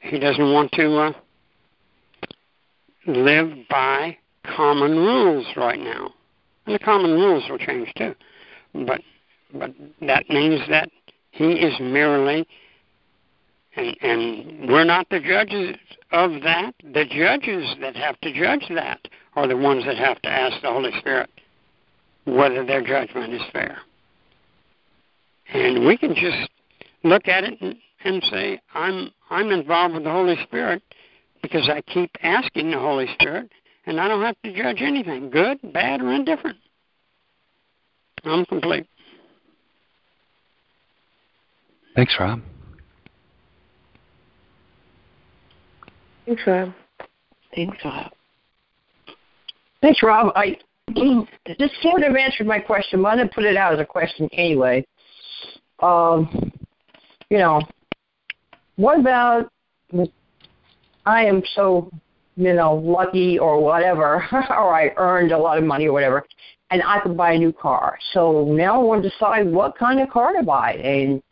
he doesn't want to uh, live by common rules right now. And the common rules will change too. But but that means that he is merely and and we're not the judges of that. The judges that have to judge that are the ones that have to ask the Holy Spirit whether their judgment is fair. And we can just look at it and, and say, I'm I'm involved with the Holy Spirit because I keep asking the Holy Spirit and I don't have to judge anything, good, bad, or indifferent. I'm complete. Thanks, Rob. Thanks, Rob. Thanks, Rob. Thanks, Rob. I this sort of answered my question, but I'm gonna put it out as a question anyway. Um, you know, what about I am so you know lucky or whatever, or I earned a lot of money or whatever, and I could buy a new car. So now I want to decide what kind of car to buy and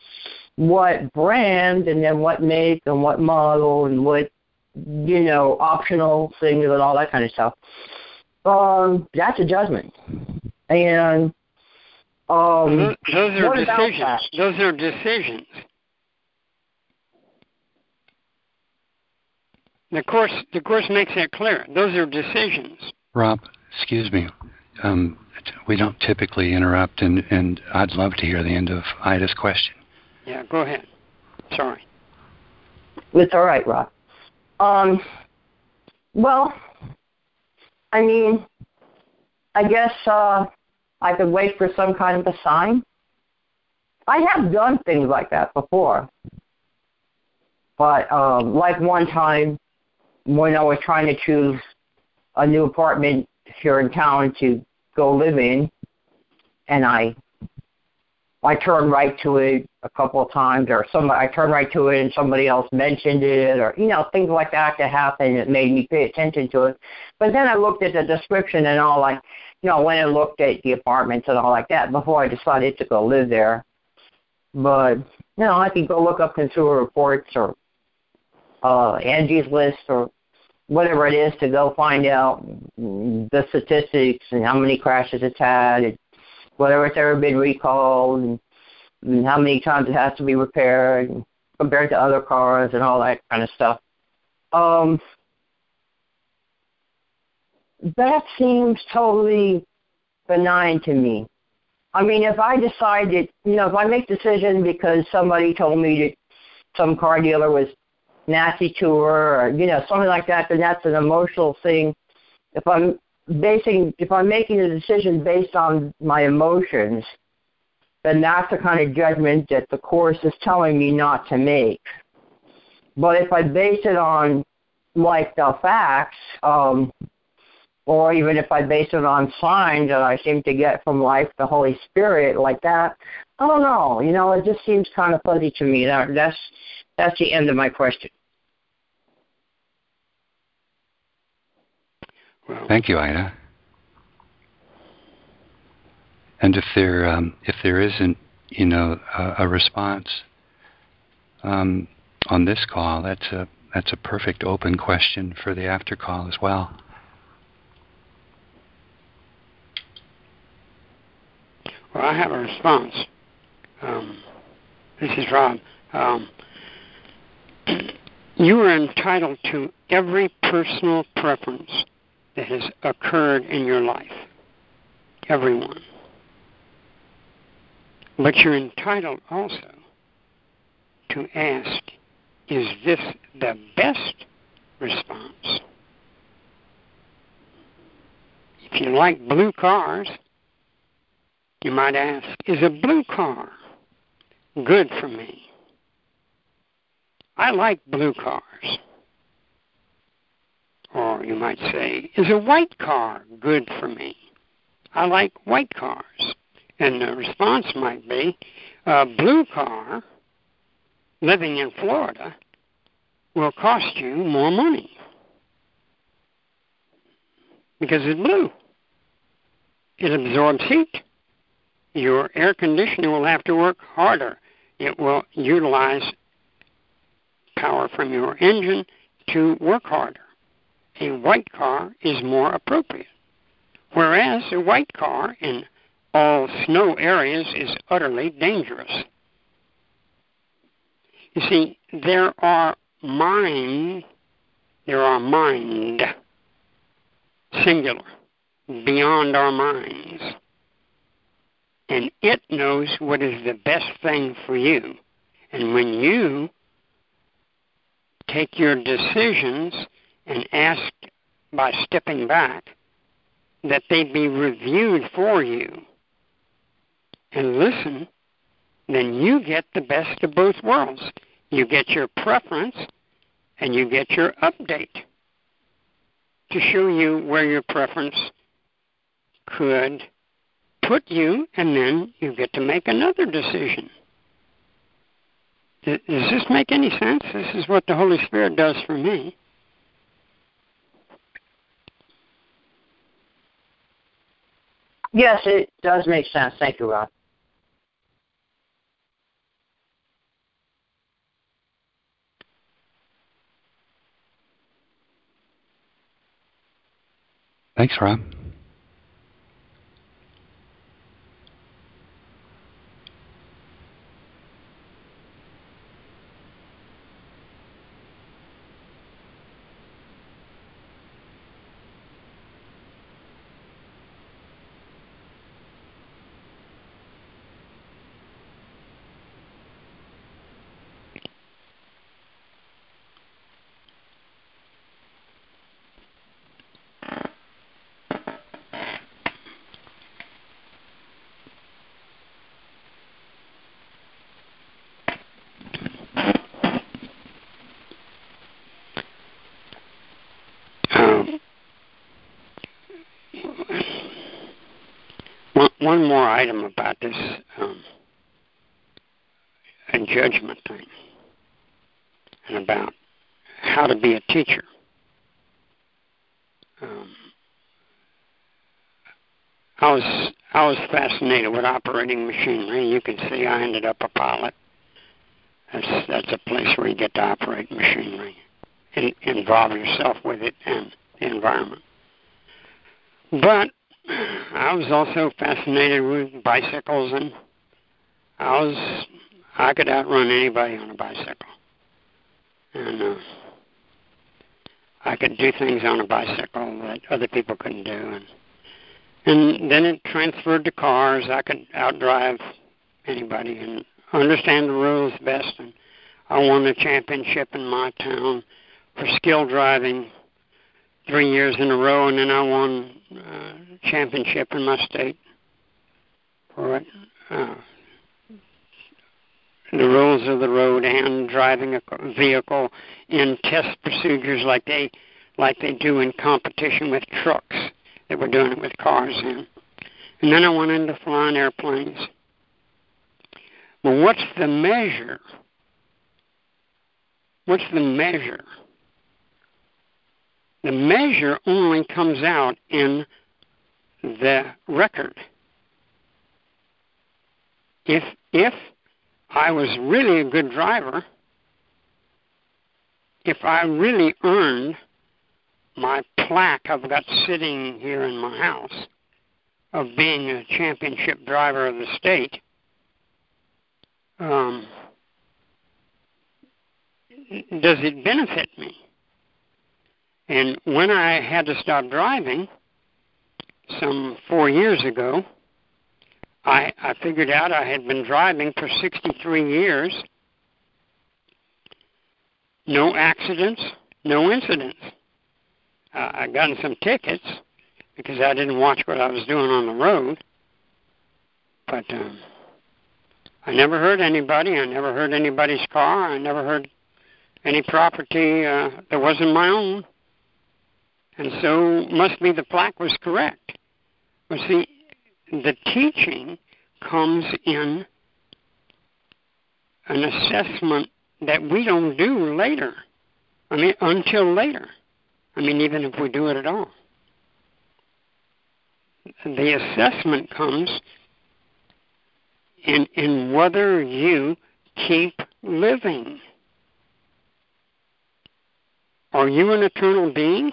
what brand, and then what make and what model and what you know optional things and all that kind of stuff um, that's a judgment. And um, those, those are decisions. Those are decisions. The course, the course makes that clear. Those are decisions. Rob, excuse me. Um, we don't typically interrupt, and, and I'd love to hear the end of Ida's question. Yeah, go ahead. Sorry. It's all right, Rob. Um, well, I mean, I guess uh, I could wait for some kind of a sign. I have done things like that before. But um, like one time when I was trying to choose a new apartment here in town to go live in, and I I turned right to it a couple of times, or some I turned right to it and somebody else mentioned it, or you know things like that that happened. It made me pay attention to it. But then I looked at the description and all, like you know, went and looked at the apartments and all like that before I decided to go live there. But you know, I could go look up consumer reports or uh, Angie's List or whatever it is to go find out the statistics and how many crashes it's had and whether it's ever been recalled and, and how many times it has to be repaired compared to other cars and all that kind of stuff. Um, that seems totally benign to me. I mean, if I decided, you know, if I make decision because somebody told me that some car dealer was nasty to her or, you know, something like that, then that's an emotional thing. If I'm basing if I'm making a decision based on my emotions, then that's the kind of judgment that the course is telling me not to make. But if I base it on like the facts, um, or even if I base it on signs that I seem to get from life, the Holy Spirit, like that, I don't know. You know, it just seems kind of fuzzy to me. That, that's that's the end of my question. Thank you, Ida. And if there um, if there isn't, you know, a, a response um, on this call, that's a that's a perfect open question for the after call as well. Well, I have a response. Um, this is Rob. Um, you are entitled to every personal preference that has occurred in your life. Everyone. But you're entitled also to ask, is this the best response? If you like blue cars, you might ask, is a blue car good for me? I like blue cars. Or you might say, is a white car good for me? I like white cars. And the response might be, a blue car living in Florida will cost you more money because it's blue. It absorbs heat. Your air conditioner will have to work harder. It will utilize power from your engine to work harder. A white car is more appropriate. Whereas a white car in all snow areas is utterly dangerous. You see, there are mind, there are mind, singular, beyond our minds. And it knows what is the best thing for you. And when you take your decisions and ask by stepping back that they be reviewed for you and listen, then you get the best of both worlds. You get your preference and you get your update to show you where your preference could put you, and then you get to make another decision. Does this make any sense? This is what the Holy Spirit does for me. Yes, it does make sense. Thank you, Rob. Thanks, Rob. One more item about this um, and judgment thing, and about how to be a teacher. Um, I was I was fascinated with operating machinery. You can see I ended up a pilot. That's that's a place where you get to operate machinery and involve yourself with it and the environment. But I was also fascinated with bicycles, and I was I could outrun anybody on a bicycle, and uh, I could do things on a bicycle that other people couldn't do, and and then it transferred to cars. I could outdrive anybody and understand the rules best, and I won a championship in my town for skill driving three years in a row, and then I won uh, championship in my state for it. Uh, the rules of the road and driving a vehicle in test procedures like they like they do in competition with trucks. They were doing it with cars in. And then I went into flying airplanes. Well, what's the measure? What's the measure? The measure only comes out in the record. If if I was really a good driver, if I really earned my plaque I've got sitting here in my house of being a championship driver of the state, um, does it benefit me? And when I had to stop driving, some four years ago, I, I figured out I had been driving for 63 years. No accidents, no incidents. Uh, I got some tickets because I didn't watch what I was doing on the road. But um, I never hurt anybody. I never hurt anybody's car. I never hurt any property uh, that wasn't my own. And so must be the plaque was correct. But see, the teaching comes in an assessment that we don't do later. I mean, until later. I mean, even if we do it at all. The assessment comes in, in whether you keep living. Are you an eternal being?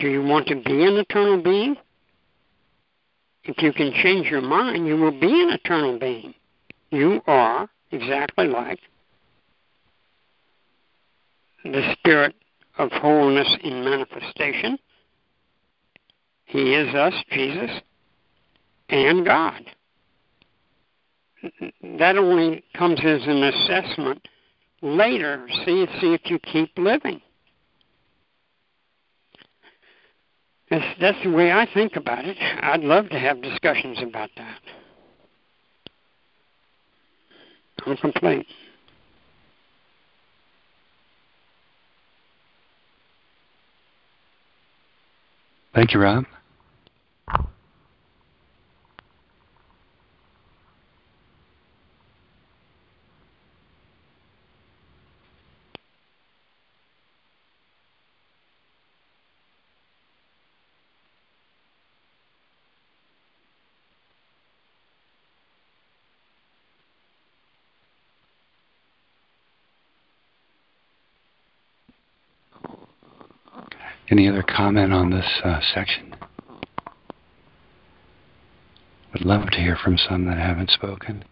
Do you want to be an eternal being? If you can change your mind, you will be an eternal being. You are exactly like the Spirit of wholeness in manifestation. He is us, Jesus, and God. That only comes as an assessment later. See, see if you keep living. That's, that's the way I think about it. I'd love to have discussions about that. I'm complete. Thank you, Rob. Any other comment on this uh, section? Would love to hear from some that haven't spoken.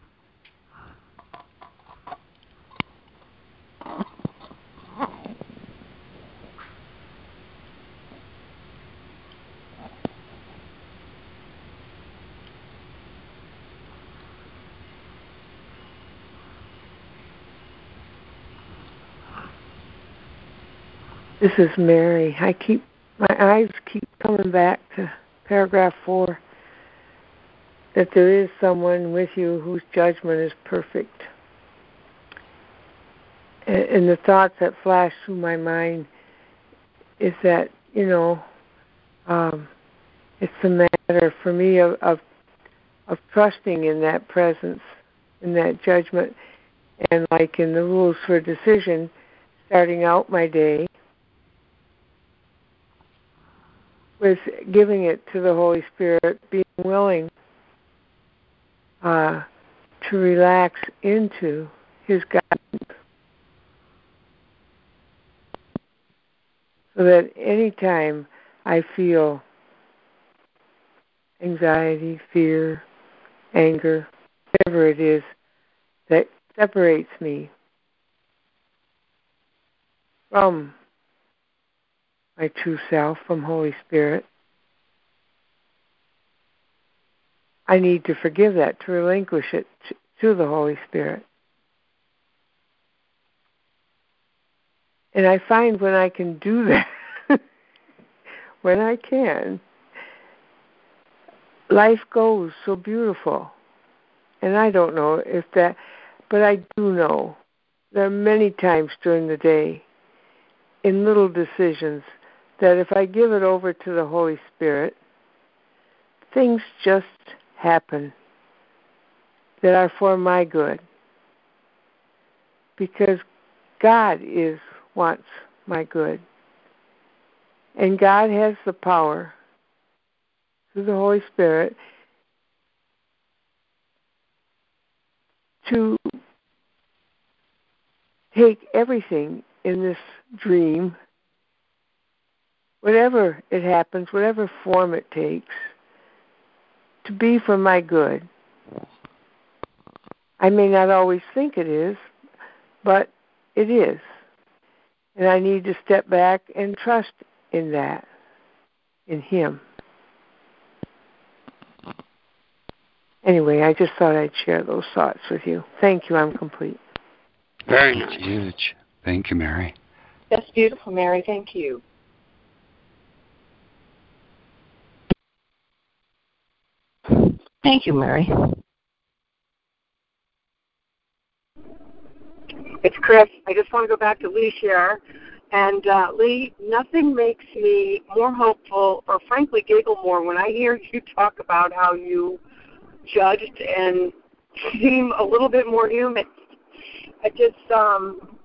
This is Mary. I keep my eyes keep coming back to paragraph four. That there is someone with you whose judgment is perfect. And, and the thoughts that flash through my mind is that you know, um, it's a matter for me of, of of trusting in that presence, in that judgment, and like in the rules for decision, starting out my day with giving it to the Holy Spirit, being willing uh, to relax into His guidance. So that anytime I feel anxiety, fear, anger, whatever it is that separates me from my true self, from Holy Spirit. I need to forgive that, to relinquish it to the Holy Spirit. And I find when I can do that, when I can, life goes so beautiful. And I don't know if that, but I do know there are many times during the day in little decisions that if I give it over to the Holy Spirit, things just happen that are for my good. Because God is wants my good. And God has the power through the Holy Spirit to take everything in this dream whatever it happens, whatever form it takes, to be for my good. I may not always think it is, but it is. And I need to step back and trust in that, in Him. Anyway, I just thought I'd share those thoughts with you. Thank you. I'm complete. Very nice. Huge. Thank you, Mary. That's beautiful, Mary. Thank you. Thank you, Mary. It's Chris. I just want to go back to Lee's share. And uh, Lee, nothing makes me more hopeful or frankly giggle more when I hear you talk about how you judged and seem a little bit more human. It just um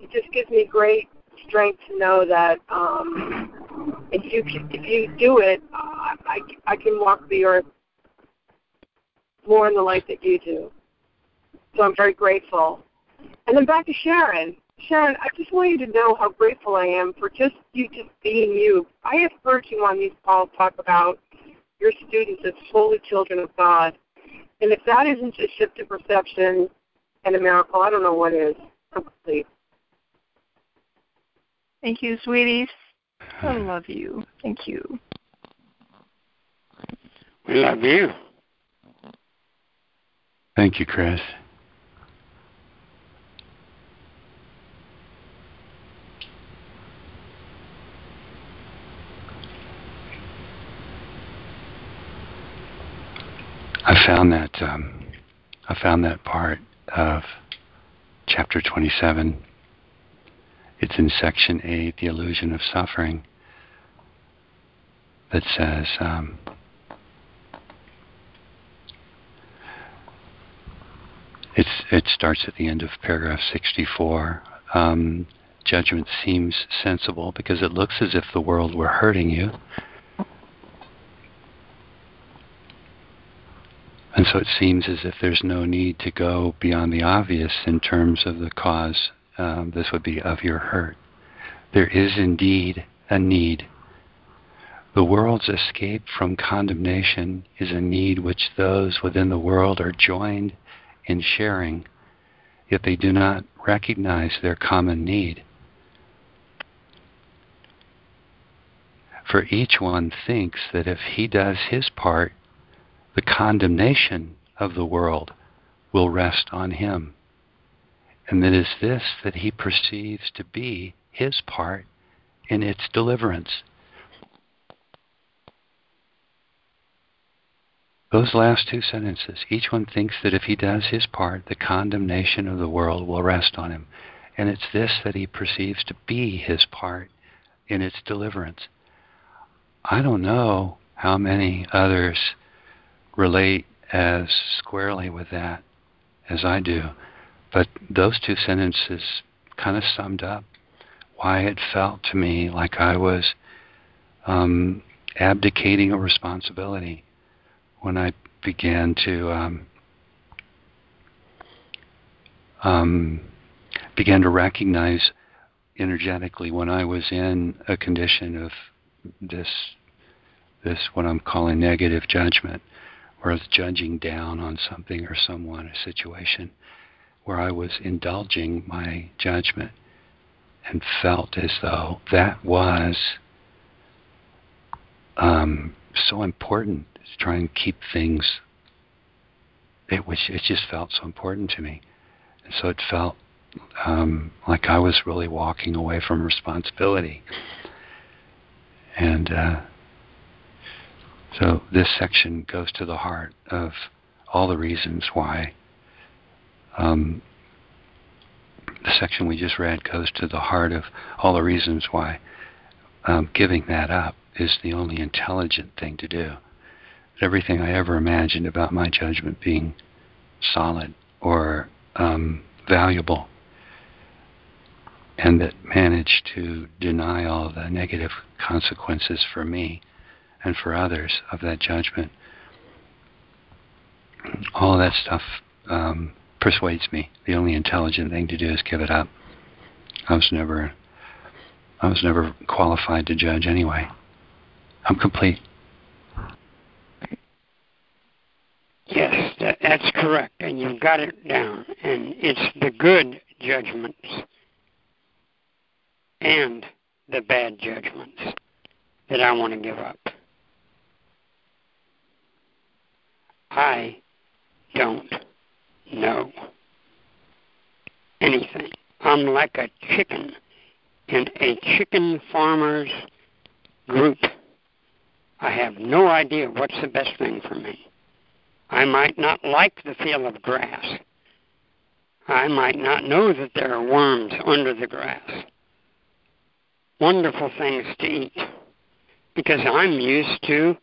it just gives me great strength to know that um if you if you do it, I, I I can walk the earth more in the light that you do. So I'm very grateful. And then back to Sharon. Sharon, I just want you to know how grateful I am for just you just being you. I have heard you on these calls talk about your students as holy children of God. And if that isn't a shift in perception and a miracle, I don't know what is. Complete. Thank you, sweeties. I love you. Thank you. We love you. Thank you, Chris. I found that um, I found that part of chapter 27. It's in section 8, the illusion of suffering, that says, um, it's, it starts at the end of paragraph 64. Um, judgment seems sensible because it looks as if the world were hurting you. And so it seems as if there's no need to go beyond the obvious in terms of the cause. Um, this would be of your hurt. There is indeed a need. The world's escape from condemnation is a need which those within the world are joined in sharing, yet they do not recognize their common need. For each one thinks that if he does his part, the condemnation of the world will rest on him. And it is this that he perceives to be his part in its deliverance. Those last two sentences, each one thinks that if he does his part, the condemnation of the world will rest on him. And it's this that he perceives to be his part in its deliverance. I don't know how many others relate as squarely with that as I do. But those two sentences kind of summed up why it felt to me like I was um, abdicating a responsibility when I began to um, um, began to recognize energetically when I was in a condition of this this what I'm calling negative judgment or judging down on something or someone, a situation, where I was indulging my judgment and felt as though that was um, so important to try and keep things. It was it just felt so important to me, and so it felt um, like I was really walking away from responsibility. And uh, so this section goes to the heart of all the reasons why. Um, the section we just read goes to the heart of all the reasons why um, giving that up is the only intelligent thing to do. Everything I ever imagined about my judgment being solid or um, valuable and that managed to deny all the negative consequences for me and for others of that judgment. All that stuff um, persuades me. The only intelligent thing to do is give it up. I was never, I was never qualified to judge anyway. I'm complete. Yes, that, that's correct, and you've got it down. And it's the good judgments and the bad judgments that I want to give up. I don't know anything. I'm like a chicken in a chicken farmer's group. I have no idea what's the best thing for me. I might not like the feel of grass, I might not know that there are worms under the grass. Wonderful things to eat because I'm used to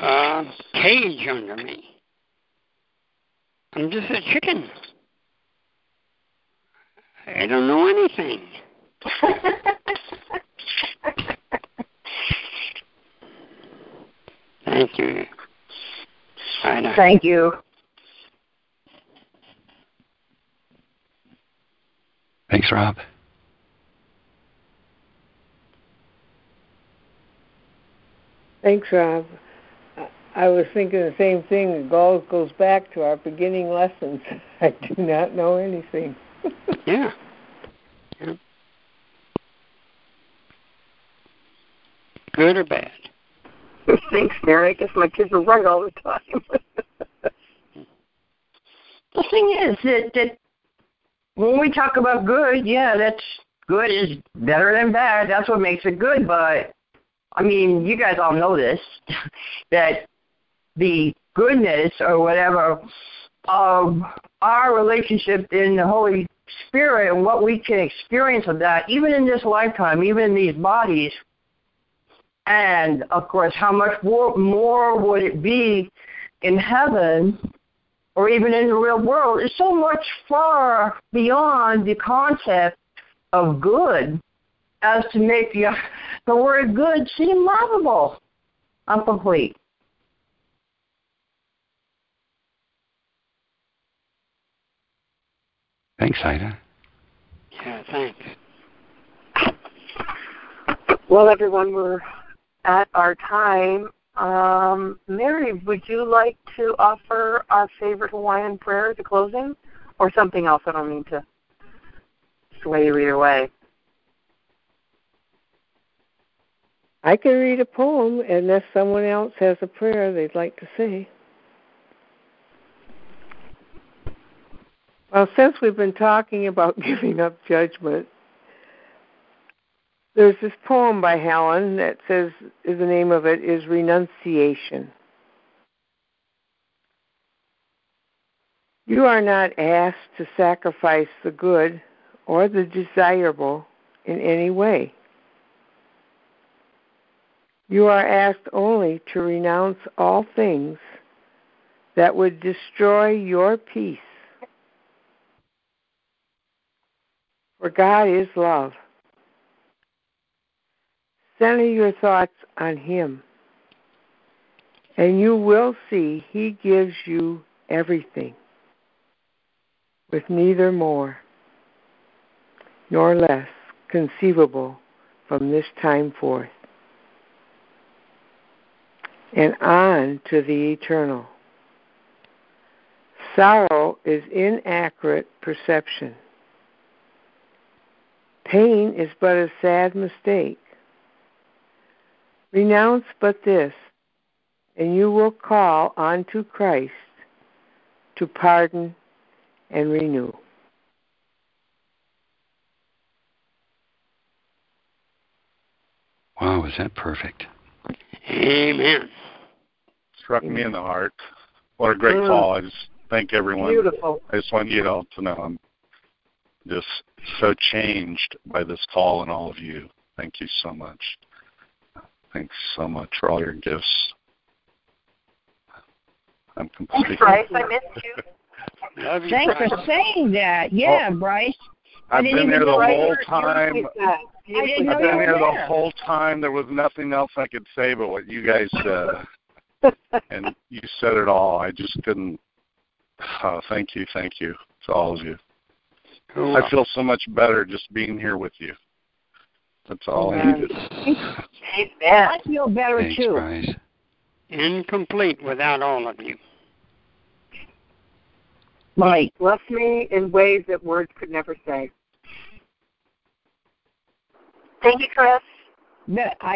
a cage under me. I'm just a chicken. I don't know anything. Thank you. Ida. Thank you. Thanks, Rob. Thanks, Rob. I was thinking the same thing. It all goes back to our beginning lessons. I do not know anything. yeah. yeah. Good or bad? Thanks, Mary. I guess my kids are right all the time. the thing is that, that when we talk about good, yeah, that's good is better than bad. That's what makes it good. But I mean, you guys all know this that the goodness or whatever of our relationship in the Holy Spirit and what we can experience of that, even in this lifetime, even in these bodies, and of course, how much more, more would it be in heaven or even in the real world is so much far beyond the concept of good as to make the, the word good seem lovable. I'm complete. Thanks, Ida. Yeah, thanks. Well, everyone, we're at our time. Um, Mary, would you like to offer our favorite Hawaiian prayer at the closing, or something else? I don't mean to sway you either way. I can read a poem unless someone else has a prayer they'd like to say. Well, since we've been talking about giving up judgment, there's this poem by Helen that says the name of it is Renunciation. You are not asked to sacrifice the good or the desirable in any way. You are asked only to renounce all things that would destroy your peace. For God is love. Center your thoughts on Him, and you will see He gives you everything, with neither more nor less conceivable from this time forth, and on to the eternal. Sorrow is inaccurate perception. Pain is but a sad mistake. Renounce but this, and you will call unto Christ to pardon and renew. Wow, was that perfect? Amen. Struck me in the heart. What a great Mm. call. I just thank everyone. Beautiful. I just want you all to know I'm just so changed by this call and all of you. Thank you so much. Thanks so much for all your gifts. I'm completely. Thanks, Bryce. I missed you. Love you, Thanks Bryce. for saying that. Yeah, Bryce. I I've didn't been even here the know you whole were- time. I didn't know I've you been were here the whole time. There was nothing else I could say but what you guys said. and you said it all. I just couldn't. Oh, thank you, thank you to all of you. Cool. I feel so much better just being here with you. That's all I Amen. needed. Amen. I feel better Thanks, too. Bryce. Incomplete without all of you. Mike. Bless me in ways that words could never say. Thank you, Chris. But I